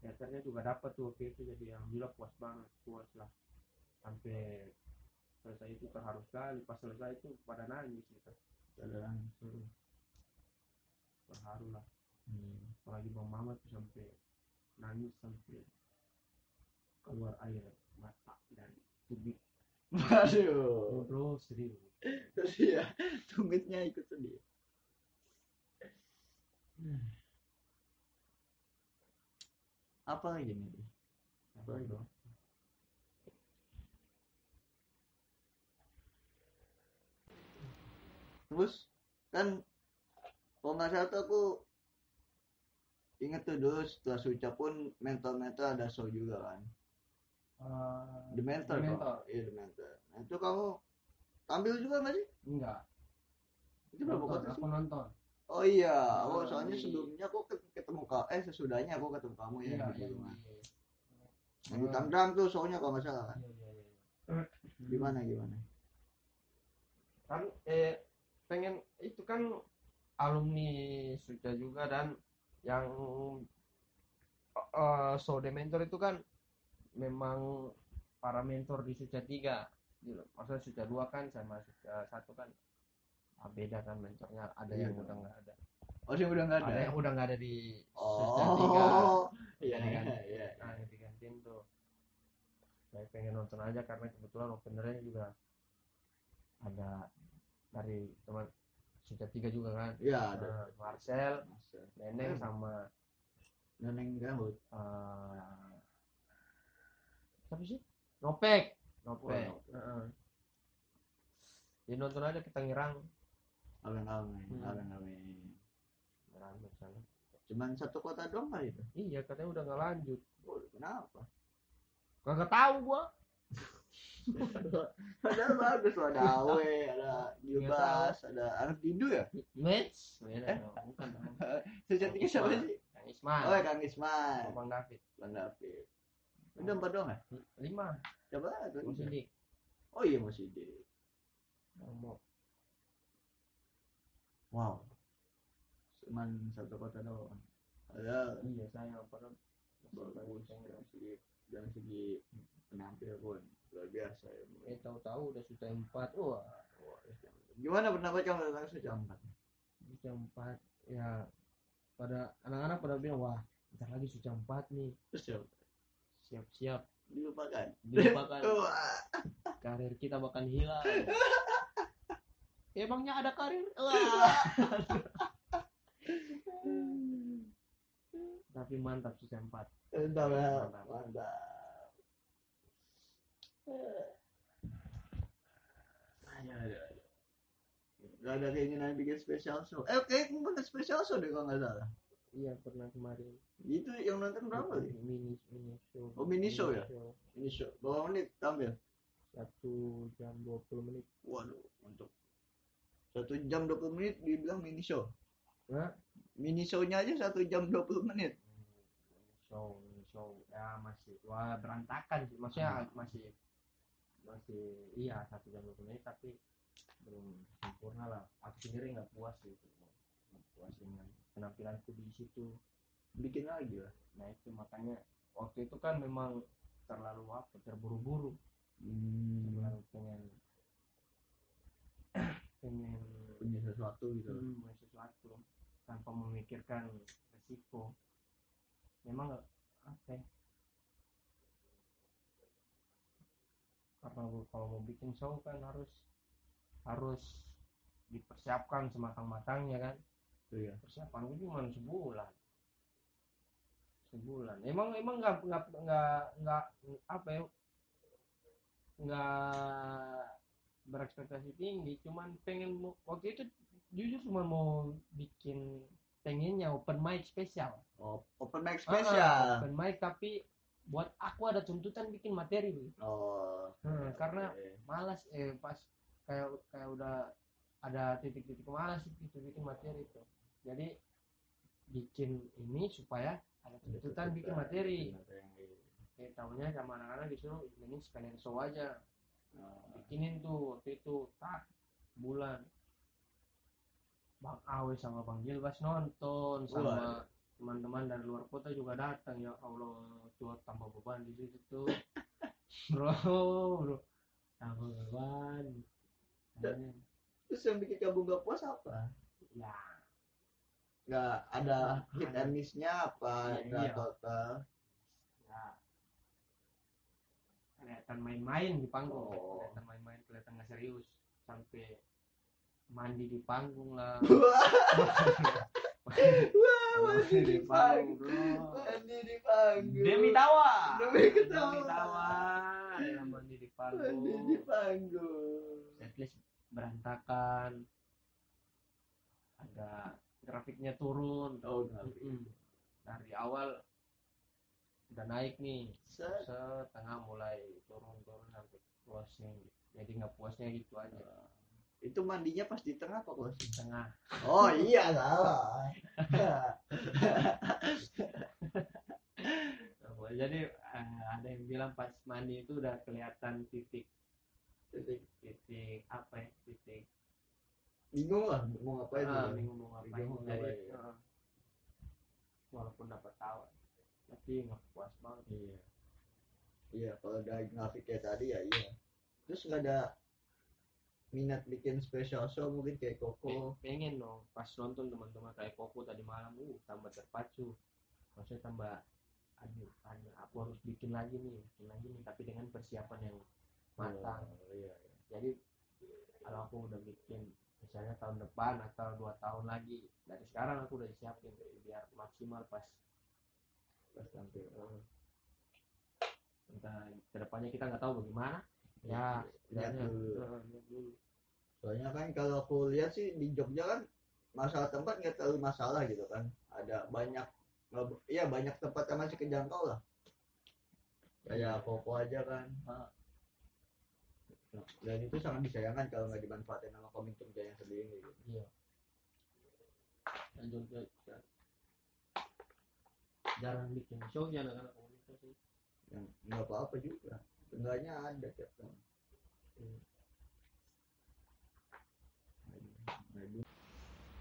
Speaker 2: teaternya juga dapat tuh waktu itu jadi alhamdulillah puas banget puas lah sampai selesai itu terharu sekali pas selesai itu pada nangis gitu
Speaker 1: Saudara.
Speaker 2: Hmm. terharu lah
Speaker 1: Hmm.
Speaker 2: apalagi bang Mamat sampai nangis sampai keluar air mata dan tubik
Speaker 1: Waduh.
Speaker 2: bro serius
Speaker 1: Terus ya, tumitnya ikut sedih. Apa lagi nih?
Speaker 2: apa itu
Speaker 1: Terus kan kalau nggak salah tuh aku inget tuh dulu setelah Suca pun mentor-mentor ada show juga kan. The Mentor
Speaker 2: The
Speaker 1: kok.
Speaker 2: Mentor.
Speaker 1: Iya The Mentor. Nah itu kamu tampil juga nggak sih?
Speaker 2: enggak
Speaker 1: Itu berapa
Speaker 2: nonton
Speaker 1: kota sih?
Speaker 2: aku nonton
Speaker 1: Oh iya, oh
Speaker 2: Ah,
Speaker 1: soalnya
Speaker 2: di-
Speaker 1: sebelumnya aku ket- ketemu kau, eh sesudahnya aku ketemu kamu ya
Speaker 2: iya
Speaker 1: di
Speaker 2: iya
Speaker 1: rumah.
Speaker 2: iya
Speaker 1: Yang di Tangerang tuh soalnya kalau nggak salah kan.
Speaker 2: iya iya iya.
Speaker 1: Gimana gimana?
Speaker 2: kan eh pengen itu kan alumni Suca juga dan yang eh so the mentor itu kan memang para mentor di Suca tiga gitu. maksudnya Suca dua kan sama Suca satu kan ah, beda kan mentornya ada
Speaker 1: Iya
Speaker 2: yang udah nggak ada
Speaker 1: Oh sih udah nggak ada.
Speaker 2: ada yang udah nggak ada di Suca tiga
Speaker 1: Oh, iya iya
Speaker 2: kan,
Speaker 1: iya.
Speaker 2: nah yang digantiin tuh saya pengen nonton aja karena kebetulan openernya juga ada dari teman Suca tiga juga kan
Speaker 1: Iya ada.
Speaker 2: Nah, Marcel,
Speaker 1: Masa.
Speaker 2: Neneng sama
Speaker 1: Neneng gambut.
Speaker 2: eh siapa sih? Nopek. Nopek.
Speaker 1: Oh, Nopek.
Speaker 2: Heeh. Jadi nonton aja kita ngirang.
Speaker 1: Aleng-aleng,
Speaker 2: Hmm.
Speaker 1: aleng-aleng.
Speaker 2: Rame sana.
Speaker 1: Cuman satu kota doang kali itu.
Speaker 2: Iya katanya udah nggak lanjut.
Speaker 1: Oh, kenapa?
Speaker 2: Kagak tahu gua.
Speaker 1: Padahal bagus loh, ada Awe, ada Gilbas, ada anak Dindu ya?
Speaker 2: Match.
Speaker 1: Eh?
Speaker 2: bukan. [LAUGHS]
Speaker 1: Sejatinya siapa sih?
Speaker 2: Kang Isman.
Speaker 1: Oh, Kang Isman.
Speaker 2: Bang David.
Speaker 1: Bang David. Udah empat doang ya?
Speaker 2: Lima.
Speaker 1: Coba tuh.
Speaker 2: Masih di.
Speaker 1: Oh iya masih di. Wow. Cuman satu kota doang. Ada
Speaker 2: iya banyak
Speaker 1: bagus
Speaker 2: yang
Speaker 1: dari segi dari segi penampil pun luar biasa ya.
Speaker 2: Eh tahu-tahu udah sudah empat. Wah.
Speaker 1: Wah, Gimana pendapat kamu tentang Suca Empat?
Speaker 2: Suca empat ya pada anak-anak pada bilang wah bentar lagi Suca empat nih siap-siap
Speaker 1: dilupakan.
Speaker 2: dilupakan [LAUGHS] karir kita bakal hilang [LAUGHS] emangnya ada karir wah [LAUGHS] tapi mantap Suca empat
Speaker 1: Mantap ya.
Speaker 2: Mantap.
Speaker 1: Mantap. Ayo, ayo, ayo. Gak ada keinginan bikin special show. Eh, kayak bukan special show deh kalau nggak salah.
Speaker 2: iya pernah kemarin
Speaker 1: Itu yang nonton berapa sih?
Speaker 2: mini mini show
Speaker 1: Oh, mini show ya? Ini show. Berapa menit tampil?
Speaker 2: satu jam 20 menit
Speaker 1: Waduh, untuk satu jam 20 menit dibilang mini show.
Speaker 2: Hah?
Speaker 1: Mini show-nya aja satu jam 20 menit.
Speaker 2: show mini show ya masih wah berantakan sih maksudnya masih masih iya satu jam dua menit tapi belum sempurna lah. Aku sendiri nggak puas gitu. Nggak puas dengan penampilanku di situ.
Speaker 1: Bikin lagi lah
Speaker 2: nah itu makanya waktu itu kan memang terlalu apa terburu-buru.
Speaker 1: Hmm.
Speaker 2: terlalu pengen [CLEARS THROAT] pengen
Speaker 1: punya sesuatu gitu
Speaker 2: hmm, mau sesuatu. Tanpa memikirkan resiko. Memang nggak apa ya, karena gua kalau mau bikin show kan harus harus dipersiapkan sematang-matangnya kan?
Speaker 1: Iya.
Speaker 2: Persiapan gue cuma sebulan. Sebulan. Emang emang nggak nggak nggak nggak apa ya nggak berekspektasi tinggi cuman pengen mau- waktu itu jujur cuma mau bikin pengennya open mic spesial.
Speaker 1: Oh, open mic
Speaker 2: Ah,
Speaker 1: spesial.
Speaker 2: open mic tapi buat aku ada tuntutan bikin materi
Speaker 1: oh
Speaker 2: Hmm, karena malas eh pas kayak kayak udah ada titik-titik malas itu bikin materi itu. Jadi bikin ini supaya ada tuntutan bikin materi. eh tahunya sama anak-anak disuruh ini sekalian show aja.
Speaker 1: Oh,
Speaker 2: bikinin tuh waktu itu tak bulan. Bang Awe sama Bang Gilbas nonton sama teman-teman dari luar kota juga datang ya Allah tuh tambah beban di situ tuh. Bro bro. Tambah beban.
Speaker 1: Terus yang bikin kamu gak puas apa?
Speaker 2: Ya.
Speaker 1: Nggak ada hit and miss-nya apa?
Speaker 2: Iya,
Speaker 1: nggak
Speaker 2: iya.
Speaker 1: total.
Speaker 2: Ya. Kelihatan main-main di panggung.
Speaker 1: Oh.
Speaker 2: kelihatan main-main kelihatan nggak serius. Sampai mandi di panggung lah [LAUGHS] [LAUGHS]
Speaker 1: wah
Speaker 2: mandi
Speaker 1: masih
Speaker 2: di panggung
Speaker 1: mandi di panggung.
Speaker 2: Demi tawa.
Speaker 1: Demi ketawa.
Speaker 2: demi tawa. Adalah mandi di panggung.
Speaker 1: Mandi di panggung.
Speaker 2: Setlist berantakan. Ada grafiknya turun.
Speaker 1: Oh
Speaker 2: Mm-mm. dari awal udah naik nih.
Speaker 1: Set.
Speaker 2: setengah mulai turun turun sampai closing. Jadi nggak puasnya gitu aja
Speaker 1: itu mandinya pas di tengah apa closing
Speaker 2: tengah.
Speaker 1: Oh iya salah
Speaker 2: jadi eh, ada yang bilang pas mandi itu udah kelihatan titik
Speaker 1: Titik.
Speaker 2: titik apa ya titik?
Speaker 1: Bingung lah mau ngapain
Speaker 2: ah, bingung. mau ngapain.
Speaker 1: Bingung
Speaker 2: jadi eh, walaupun dapat tawa tapi nggak puas banget.
Speaker 1: Iya. Iya kalau dari grafik kayak tadi ya iya. Terus nggak ada minat bikin special show mungkin kayak Koko.
Speaker 2: Pengen dong pas nonton teman-teman kayak Koko tadi malam uh tambah terpacu. Maksudnya tambah aduh aduh, aku harus bikin lagi nih bikin lagi nih tapi dengan persiapan yang matang.
Speaker 1: Oh, iya, iya.
Speaker 2: jadi kalau aku udah bikin misalnya tahun depan atau dua tahun lagi dari sekarang aku udah disiapin biar maksimal pas
Speaker 1: pas tampil.
Speaker 2: entah ke depannya kita nggak tahu bagaimana ya setidaknya, eh, lihat dulu
Speaker 1: soalnya kan kalau aku lihat sih di Jogja kan masalah tempat nggak terlalu masalah gitu kan. Ada banyak iya banyak tempat yang masih kejangkau lah. Kayak Koko aja kan. Dan itu sangat disayangkan kalau nggak dimanfaatin sama komik Jogja yang sendiri gitu.
Speaker 2: iya. Dan juga ja- jarang bikin. Show ya anak-anak komunitas sih.
Speaker 1: Yang nggak apa-apa juga seenggaknya ada tiap tahun.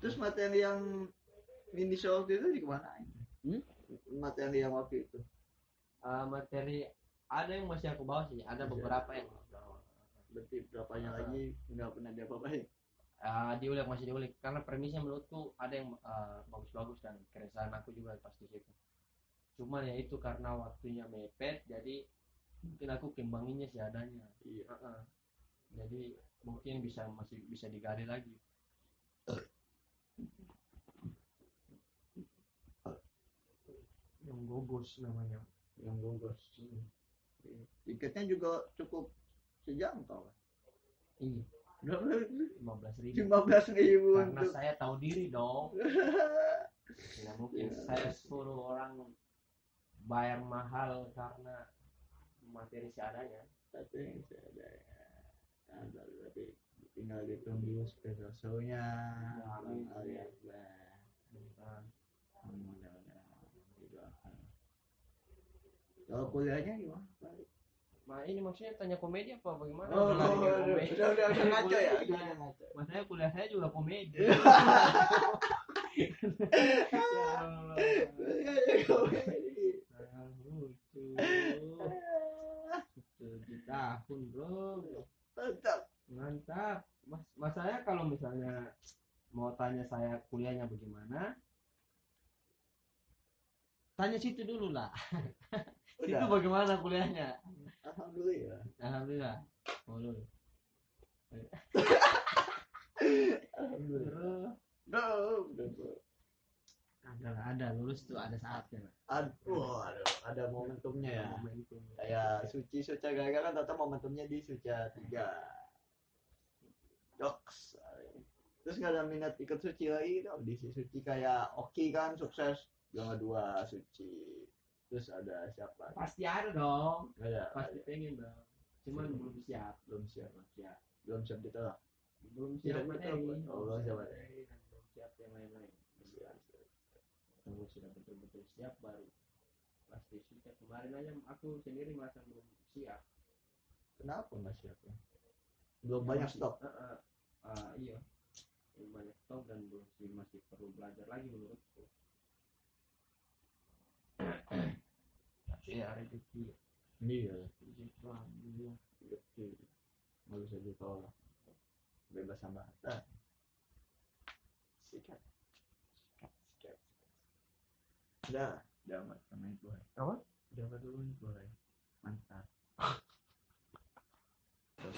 Speaker 1: Terus materi yang mini show waktu itu di ke mana
Speaker 2: Hmm?
Speaker 1: materi yang waktu itu.
Speaker 2: Eh, materi ada yang masih aku bawa sih ada
Speaker 1: Masih
Speaker 2: beberapa
Speaker 1: ada.
Speaker 2: yang.
Speaker 1: Berarti berapanya
Speaker 2: Ah.
Speaker 1: lagi? Nggak pernah diapa-apain?
Speaker 2: Eh, diulik masih diulik. Karena premisnya menurutku ada yang eh, bagus-bagus dan keresahan aku juga pas di situ. Cuman ya itu karena waktunya mepet jadi mungkin aku kembanginnya seadanya
Speaker 1: iya.
Speaker 2: Heeh. jadi mungkin bisa masih bisa digali lagi. Yang gogos namanya.
Speaker 1: Yang gogos Iya. tiketnya juga cukup sejangkau kan
Speaker 2: iya. Lima belas ribu.
Speaker 1: Lima belas ribu
Speaker 2: karena
Speaker 1: untuk
Speaker 2: saya tahu diri dong. Tidak [LAUGHS] mungkin
Speaker 1: Iya.
Speaker 2: saya suruh orang bayar mahal karena materi seadanya
Speaker 1: tapi saya ada ada berarti tinggal ditunggu special show-nya
Speaker 2: amin.
Speaker 1: Hmm, mudah-mudahan didoakan. Kalau kuliahnya gimana?
Speaker 2: Nah, ini maksudnya tanya komedi apa bagaimana?
Speaker 1: Oh,
Speaker 2: ke
Speaker 1: udah,
Speaker 2: komedi.
Speaker 1: udah, udah, udah ngaco ya.
Speaker 2: Maksudnya kuliah saya juga komedi. Ah, lucu. Tahun bro,
Speaker 1: Mantap.
Speaker 2: mantap. Mas, mas saya kalau misalnya mau tanya saya kuliahnya bagaimana, tanya situ dulu lah. [LAUGHS] Situ bagaimana kuliahnya?
Speaker 1: Alhamdulillah.
Speaker 2: Alhamdulillah. Oh. [LAUGHS]
Speaker 1: Alhamdulillah. Udah, udah, bro.
Speaker 2: Ada lah, ada lulus tuh ada saatnya lah.
Speaker 1: Aduh, ada, ada momentumnya ya.
Speaker 2: Momentum.
Speaker 1: Kayak Suci Suca Gaga kan tetap momentumnya di Suca 3. Doks. Terus nggak ada minat ikut Suci lagi gitu. Di Suci kayak Oki kan sukses. Yang kedua Suci. Terus ada siapa?
Speaker 2: Pasti ada dong.
Speaker 1: Ada.
Speaker 2: Pasti pengen dong. Cuman
Speaker 1: Hmm.
Speaker 2: belum siap.
Speaker 1: belum siap.
Speaker 2: Belum siap.
Speaker 1: Belum siap kita lah.
Speaker 2: Belum siap
Speaker 1: betul,
Speaker 2: materi.
Speaker 1: betul. Oh, belum siap materi.
Speaker 2: belum siap yang lain-lain. Tunggu sudah betul-betul siap baru pasti siap. Kemarin aja aku sendiri merasa belum siap.
Speaker 1: Kenapa nggak siap ya? Belum
Speaker 2: Ya,
Speaker 1: banyak
Speaker 2: masih-
Speaker 1: stok.
Speaker 2: eh, eh, eh, iya. Belum banyak stok dan belum sih masih perlu belajar lagi menurutku. Tapi ya rezeki.
Speaker 1: Iya.
Speaker 2: Rezeki alhamdulillah.
Speaker 1: Betul. Nggak bisa ditolak. Bebas hambatan. Sikat. Sikat, sikat. Udah, udah amat sama itu.
Speaker 2: Apa?
Speaker 1: Udah apa dulu nih, boy. Mantap. Terus.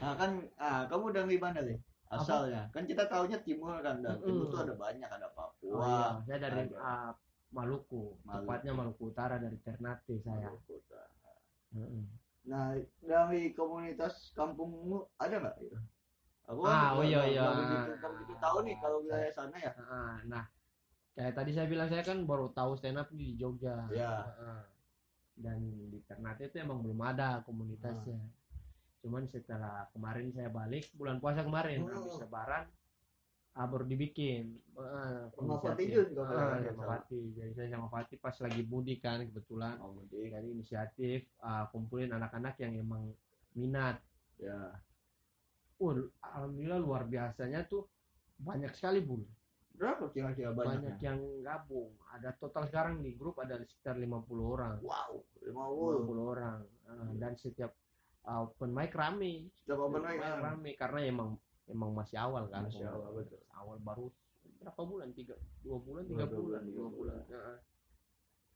Speaker 1: Nah kan, ah, kamu udah di mana nih? Asalnya. Kan kita tahunya timur kan, dan timur
Speaker 2: Mm-mm.
Speaker 1: tuh ada banyak, ada Papua.
Speaker 2: Oh, iya. Saya dari
Speaker 1: ada.
Speaker 2: ah, Maluku,
Speaker 1: Maluku.
Speaker 2: tepatnya Maluku Utara dari Ternate saya.
Speaker 1: Maluku Utara.
Speaker 2: Heeh.
Speaker 1: Nah, dari komunitas kampungmu ada nggak itu? Aku
Speaker 2: Ah, oh iya, iya.
Speaker 1: begitu, nggak begitu tahu nih kalau wilayah sana ya.
Speaker 2: Heeh, Nah, kayak tadi saya bilang saya kan baru tahu stand up di Jogja.
Speaker 1: Ya.
Speaker 2: Heeh. Dan di Ternate itu emang belum ada komunitasnya. Cuman setelah kemarin saya balik bulan puasa kemarin
Speaker 1: Oh.
Speaker 2: habis lebaran ah, baru dibikin. Heeh,
Speaker 1: Sama. Fatih
Speaker 2: Fatih. Jadi saya sama Fatih pas lagi mudik kan kebetulan.
Speaker 1: Oh, mudik.
Speaker 2: Jadi inisiatif ah, kumpulin anak-anak yang emang minat.
Speaker 1: Ya.
Speaker 2: Uh, alhamdulillah luar biasanya tuh banyak sekali bul.
Speaker 1: Berapa kira-kira
Speaker 2: banyak
Speaker 1: banyaknya?
Speaker 2: yang gabung. Ada total sekarang di grup ada sekitar 50 orang.
Speaker 1: Wow,
Speaker 2: 50
Speaker 1: 50.
Speaker 2: orang. Uh, dan setiap uh, open mic rame.
Speaker 1: Setiap open mic
Speaker 2: Setiap
Speaker 1: kan?
Speaker 2: rame karena emang emang masih awal kan.
Speaker 1: Masih awal, betul.
Speaker 2: Awal baru berapa bulan? Tiga, dua bulan, tiga bulan,
Speaker 1: bulan,
Speaker 2: dua bulan.
Speaker 1: bulan.
Speaker 2: Heeh.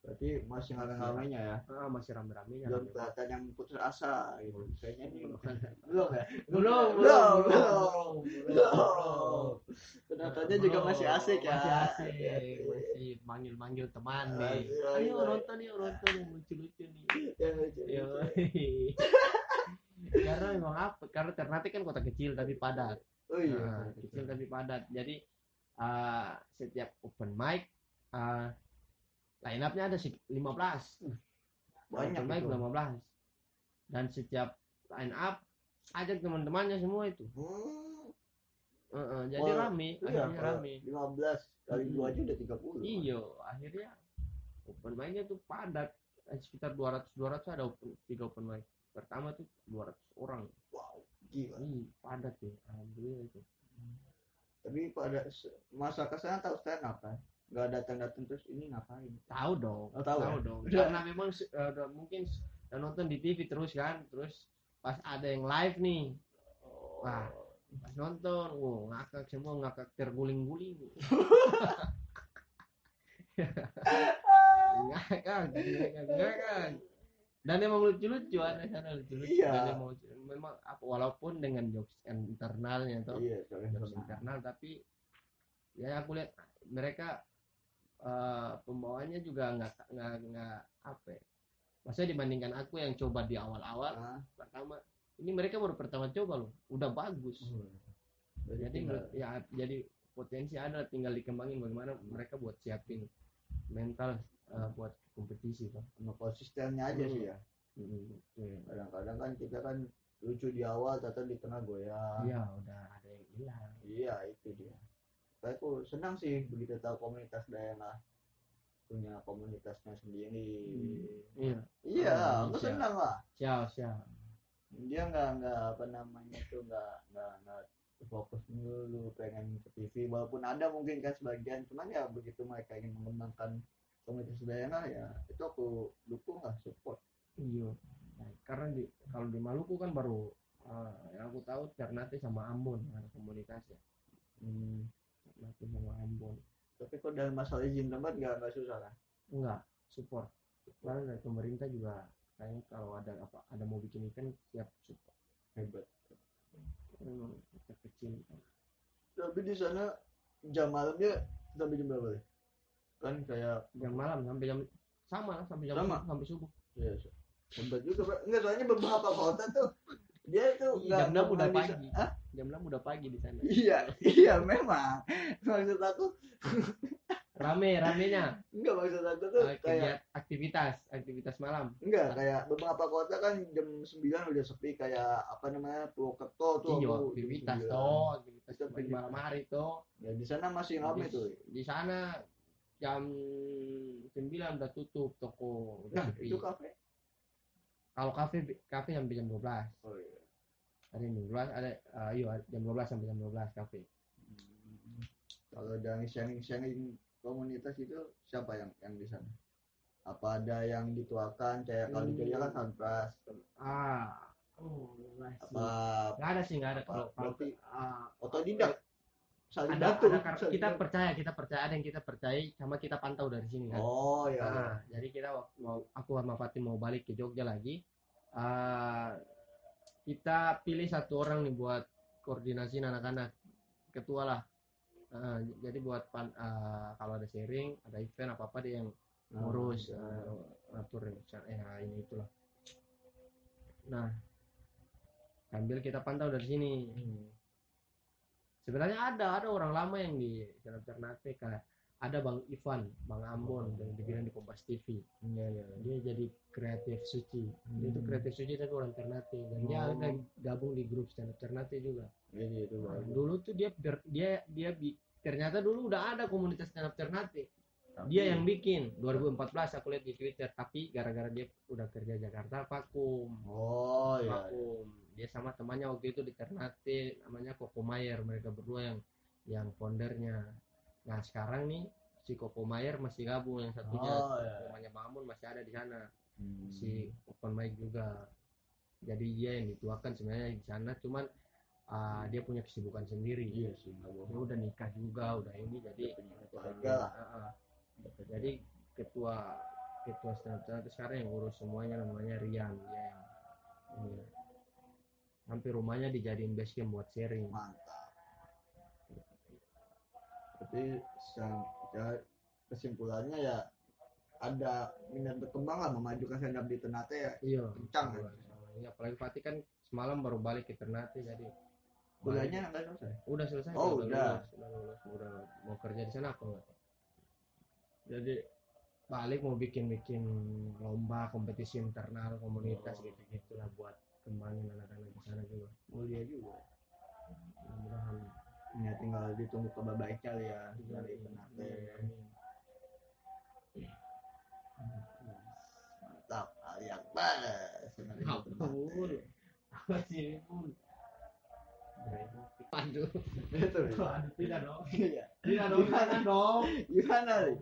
Speaker 1: Berarti masih rame-ramenya ya.
Speaker 2: Ah, masih rame-ramenya.
Speaker 1: Belum kelihatan yang putus asa gitu. Kayaknya nih [LAUGHS] belum ya?
Speaker 2: Belum,
Speaker 1: belum,
Speaker 2: belum,
Speaker 1: belum. Penontonnya juga masih asik ya.
Speaker 2: Masih asik, masih manggil-manggil teman nih.
Speaker 1: Ayo,
Speaker 2: Ayo
Speaker 1: ayo.
Speaker 2: nonton yuk, nonton yang lucu-lucu nih.
Speaker 1: Ya, lucu,
Speaker 2: Iya.
Speaker 1: lucu.
Speaker 2: karena memang apa? Karena Ternate kan kota kecil tapi padat.
Speaker 1: Oh iya.
Speaker 2: Nah, kecil tapi padat. Jadi uh, setiap open mic uh, line up-nya ada sek- 15.
Speaker 1: Banyak itu.
Speaker 2: 15. Dan setiap line up ajak teman-temannya semua itu.
Speaker 1: Hmm.
Speaker 2: Uh, uh, jadi
Speaker 1: Wah,
Speaker 2: rame,
Speaker 1: Iya,
Speaker 2: akhirnya rame.
Speaker 1: 15 kali
Speaker 2: Hmm.
Speaker 1: dua aja udah 30.
Speaker 2: Iya, akhirnya open mic-nya tuh padat. Eh, Sekitar 200 200 ada open, tiga open mic. Pertama tuh 200 orang.
Speaker 1: Wow, gila.
Speaker 2: Ih, padat ya. Alhamdulillah itu.
Speaker 1: Tapi pada masa ke sana tahu stand up kan? Gak datang-datang terus ini ngapain?
Speaker 2: Tahu dong.
Speaker 1: Oh, tahu ya?
Speaker 2: dong. Karena memang udah mungkin udah nonton di TV terus kan. Terus pas ada yang live nih, Wah. pas nonton, wow, ngakak semua ngakak terguling-guling. [LAUGHS] ngakak, ngakak. Dan emang lucu-lucu ada sana lucu-lucu.
Speaker 1: Iya.
Speaker 2: Dan emang lucu. memang apa walaupun dengan jokes internalnya tuh
Speaker 1: Iya,
Speaker 2: jokes internal tapi ya aku lihat mereka eh, pembawaannya juga nggak nggak nggak apa ya. Maksudnya dibandingkan aku yang coba di awal-awal
Speaker 1: Ah,
Speaker 2: pertama ini mereka baru pertama coba loh udah bagus
Speaker 1: berarti
Speaker 2: jadi
Speaker 1: tinggal-
Speaker 2: menurut- ya jadi potensi ada tinggal dikembangin bagaimana mereka buat siapin mental eh, buat kompetisi kan
Speaker 1: sama konsistennya aja sih ya.
Speaker 2: Iya.
Speaker 1: Kadang-kadang kan kita kan lucu di awal, tapi di tengah goyang.
Speaker 2: Iya udah ada yang hilang
Speaker 1: Iya, itu dia. Saya tuh senang sih begitu tahu komunitas daerah punya komunitasnya sendiri.
Speaker 2: iya.
Speaker 1: Iya
Speaker 2: Oh,
Speaker 1: aku
Speaker 2: bisa.
Speaker 1: senang lah.
Speaker 2: Siap siap.
Speaker 1: Dia nggak nggak apa namanya tuh nggak nggak nggak fokus dulu pengen ke TV walaupun ada mungkin kan sebagian cuman ya begitu mereka ingin mengembangkan komunitas daerah ya itu aku dukung lah support.
Speaker 2: Iya. Nah, karena di kalau di Maluku kan baru eh, yang aku tahu Ternate sama Ambon ada komunitasnya.
Speaker 1: Hmm.
Speaker 2: Sama Ambon.
Speaker 1: Tapi kok dalam masalah izin tempat nggak nggak susah kan
Speaker 2: enggak support. Lalu dari pemerintah juga kayaknya kalau ada apa ada mau bikin event siap support.
Speaker 1: Hebat.
Speaker 2: Memang kecil kecil
Speaker 1: tapi di sana jam malamnya sampai jam berapa deh? Kan kayak
Speaker 2: jam malam sampai jam sama lah sampai jam
Speaker 1: Sama?
Speaker 2: sampai subuh.
Speaker 1: Ya hebat juga Pak. enggak soalnya beberapa kota tuh dia tuh
Speaker 2: Iya, jam enam udah pagi.
Speaker 1: Hah?
Speaker 2: jam 6 udah pagi di sana.
Speaker 1: Iya iya memang. Maksud aku
Speaker 2: rame ramenya.
Speaker 1: Enggak maksud aku tuh
Speaker 2: Eh,
Speaker 1: kayak
Speaker 2: aktivitas aktivitas malam.
Speaker 1: Enggak kayak beberapa kota kan jam 9 udah sepi kayak apa namanya Purwokerto tuh
Speaker 2: iya aktivitas
Speaker 1: 9.
Speaker 2: toh aktivitas
Speaker 1: Itu
Speaker 2: malam hari toh.
Speaker 1: Ya di sana masih rame
Speaker 2: di,
Speaker 1: tuh.
Speaker 2: di sana jam 9 udah tutup toko udah
Speaker 1: nah
Speaker 2: sepi.
Speaker 1: itu kafe
Speaker 2: kalau kafe kafe sampai jam 12
Speaker 1: oh iya.
Speaker 2: Ada yang jam 12 ada eh, iya jam 12 sampai jam 12 kafe.
Speaker 1: Hmm. kalau dari sharing sharing komunitas itu siapa yang yang di sana? Apa ada yang dituakan kayak kalau di
Speaker 2: Hmm.
Speaker 1: Jogja kan
Speaker 2: ah oh sih.
Speaker 1: apa
Speaker 2: nggak ada sih nggak ada. kalau kalau
Speaker 1: berarti
Speaker 2: ah,
Speaker 1: otodidak saling
Speaker 2: ada,
Speaker 1: bantu
Speaker 2: ada
Speaker 1: saling
Speaker 2: kita
Speaker 1: bantu.
Speaker 2: percaya kita percaya ada yang kita percaya sama kita pantau dari sini kan?
Speaker 1: Oh ya
Speaker 2: Nah, jadi kita mau aku sama Fatih mau balik ke Jogja lagi. Ah, kita pilih satu orang nih buat koordinasi anak-anak ketua lah. Ah, jadi buat pan, ah, kalau ada sharing ada event apa apa dia yang ngurus eh ah, ini itulah. Nah sambil kita pantau dari sini.
Speaker 1: Hmm.
Speaker 2: Sebenarnya ada ada orang lama yang di channel Ternate kayak ada Bang Ivan Bang Ambon yang dibilang di Kompas TV
Speaker 1: Iya, iya.
Speaker 2: dia jadi kreatif suci. Dia itu
Speaker 1: Hmm.
Speaker 2: kreatif suci tapi orang Ternate dan dia
Speaker 1: Oh.
Speaker 2: ada gabung di grup stand up Ternate juga.
Speaker 1: Jadi itu
Speaker 2: Nah, dulu tuh dia dia dia bi- ternyata dulu udah ada komunitas stand up Ternate
Speaker 1: Tapi-
Speaker 2: dia yang bikin. 2014 aku lihat di Twitter tapi gara-gara dia udah kerja Jakarta vakum.
Speaker 1: Oh iya.
Speaker 2: vakum dia sama temannya waktu itu di Ternate namanya Koko Mayer mereka berdua yang yang foundernya. Nah sekarang nih si Koko Mayer masih gabung yang satunya.
Speaker 1: Oh iya.
Speaker 2: temannya Mamun masih ada di sana.
Speaker 1: Hmm.
Speaker 2: si open mic juga. Jadi dia yang dituakan sebenarnya di sana. Cuman ah, dia punya kesibukan sendiri.
Speaker 1: Iya sih.
Speaker 2: Dia udah nikah juga udah ini jadi
Speaker 1: keluarga.
Speaker 2: Ah, ah. jadi ketua ketua stand sekarang yang urus semuanya namanya Rian. Dia yang ini hampir rumahnya dijadiin base camp buat sharing
Speaker 1: Mantap. Sang- ya, kesimpulannya ya ada minat berkembang lah memajukan stand up di Ternate ya.
Speaker 2: iya
Speaker 1: Kencang ya.
Speaker 2: Iya, apalagi Fatih kan semalam baru balik ke Ternate jadi
Speaker 1: Kuliahnya nggak selesai.
Speaker 2: udah selesai
Speaker 1: Oh, udah.
Speaker 2: lulus, udah lulus udah mau kerja di sana apa enggak jadi balik mau bikin bikin lomba kompetisi internal komunitas
Speaker 1: Oh.
Speaker 2: gitu gitulah buat kembangin anak-anak di sana juga
Speaker 1: Mulia juga.
Speaker 2: mudah-mudahan
Speaker 1: Ya tinggal ditunggu kabar baik kali ya
Speaker 2: Iya,
Speaker 1: dari
Speaker 2: iya,
Speaker 1: Ternate.
Speaker 2: amin.
Speaker 1: Mantap. Aliak banget. Ternate.
Speaker 2: apa sih pun Waduh,
Speaker 1: Itu.
Speaker 2: tidak dong,
Speaker 1: Iya.
Speaker 2: tidak dong, jangan dong.
Speaker 1: Gimana nih?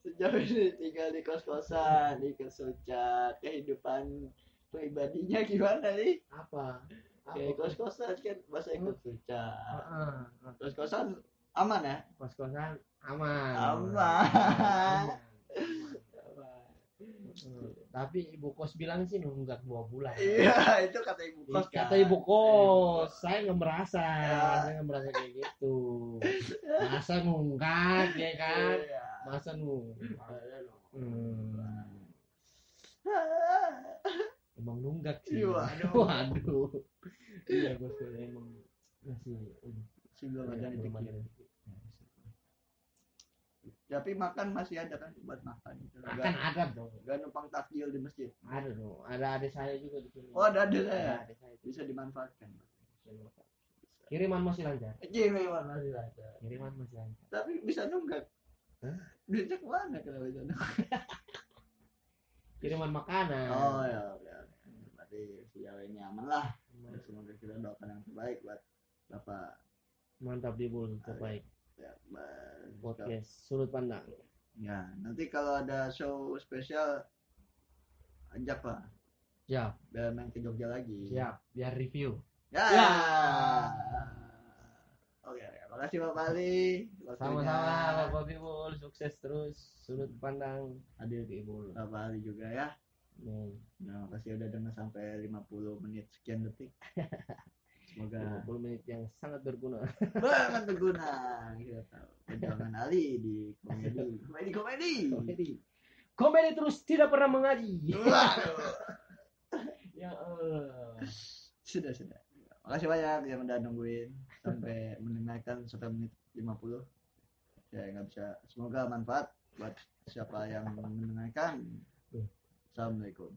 Speaker 1: Sejauh ini tinggal di kos-kosan, di Kesuca, kehidupan pribadinya gimana nih?
Speaker 2: Apa?
Speaker 1: Kayak kos-kosan kan bahasa ikut suca.
Speaker 2: Ah, ah.
Speaker 1: Kos-kosan aman ya?
Speaker 2: kos-kosan aman.
Speaker 1: Aman.
Speaker 2: Aman. Hmm, Tapi ibu kos bilang sih nunggak dua bulan.
Speaker 1: Iya, itu kata ibu kos.
Speaker 2: Kata
Speaker 1: kan.
Speaker 2: ibu kos, saya nggak merasa,
Speaker 1: Ya.
Speaker 2: saya nggak merasa kayak gitu. Masa nunggak ya kan?
Speaker 1: Iya.
Speaker 2: Masa nunggak? Hmm. Emang nunggak sih.
Speaker 1: Iya, [LAUGHS] waduh.
Speaker 2: Waduh. Iya bos emang masih.
Speaker 1: Ada
Speaker 2: belum ada
Speaker 1: rezeki.
Speaker 2: rezeki.
Speaker 1: Tapi makan masih ada kan buat makan.
Speaker 2: Akan ada dong.
Speaker 1: Gak numpang takjil di masjid.
Speaker 2: Ada dong. Ada adik saya juga di sini.
Speaker 1: Oh, ada ada saya.
Speaker 2: adik saya.
Speaker 1: Bisa dimanfaatkan.
Speaker 2: Kiriman masih lancar.
Speaker 1: Jiwa masih ada.
Speaker 2: Kiriman masih lancar.
Speaker 1: Tapi bisa nunggak.
Speaker 2: Hah?
Speaker 1: Duitnya ke mana kalau bisa nunggak? [LAUGHS]
Speaker 2: kiriman makanan
Speaker 1: oh ya oke berarti sejauh ini aman. Lah semoga kita doakan yang terbaik buat bapak.
Speaker 2: Mantap di bul terbaik.
Speaker 1: ya, Bang.
Speaker 2: podcast sudut pandang.
Speaker 1: Ya nanti kalau ada show spesial ajak lah
Speaker 2: siap.
Speaker 1: Biar main ke Jogja lagi.
Speaker 2: Siap. Biar review.
Speaker 1: Ya,
Speaker 2: Ya.
Speaker 1: oke oke. Makasih Bapak Ali
Speaker 2: sama-sama bapak bibul sukses terus sudut pandang. Hadir di bul
Speaker 1: Bapak Ali juga ya Nah, makasih udah dengar sampai 50 menit sekian detik. [LAUGHS] Semoga
Speaker 2: 50 menit yang sangat berguna [LAUGHS]
Speaker 1: banget berguna. Kita tahu perjuangan Ali di komedi. Komedi komedi.
Speaker 2: komedi komedi terus tidak pernah mengaji [LAUGHS] ya Allah
Speaker 1: Sudah sudah. Makasih banyak yang udah nungguin sampai mendengarkan sampai menit 50. Ya nggak bisa. Semoga manfaat buat siapa yang mendengarkan. Assalamualaikum.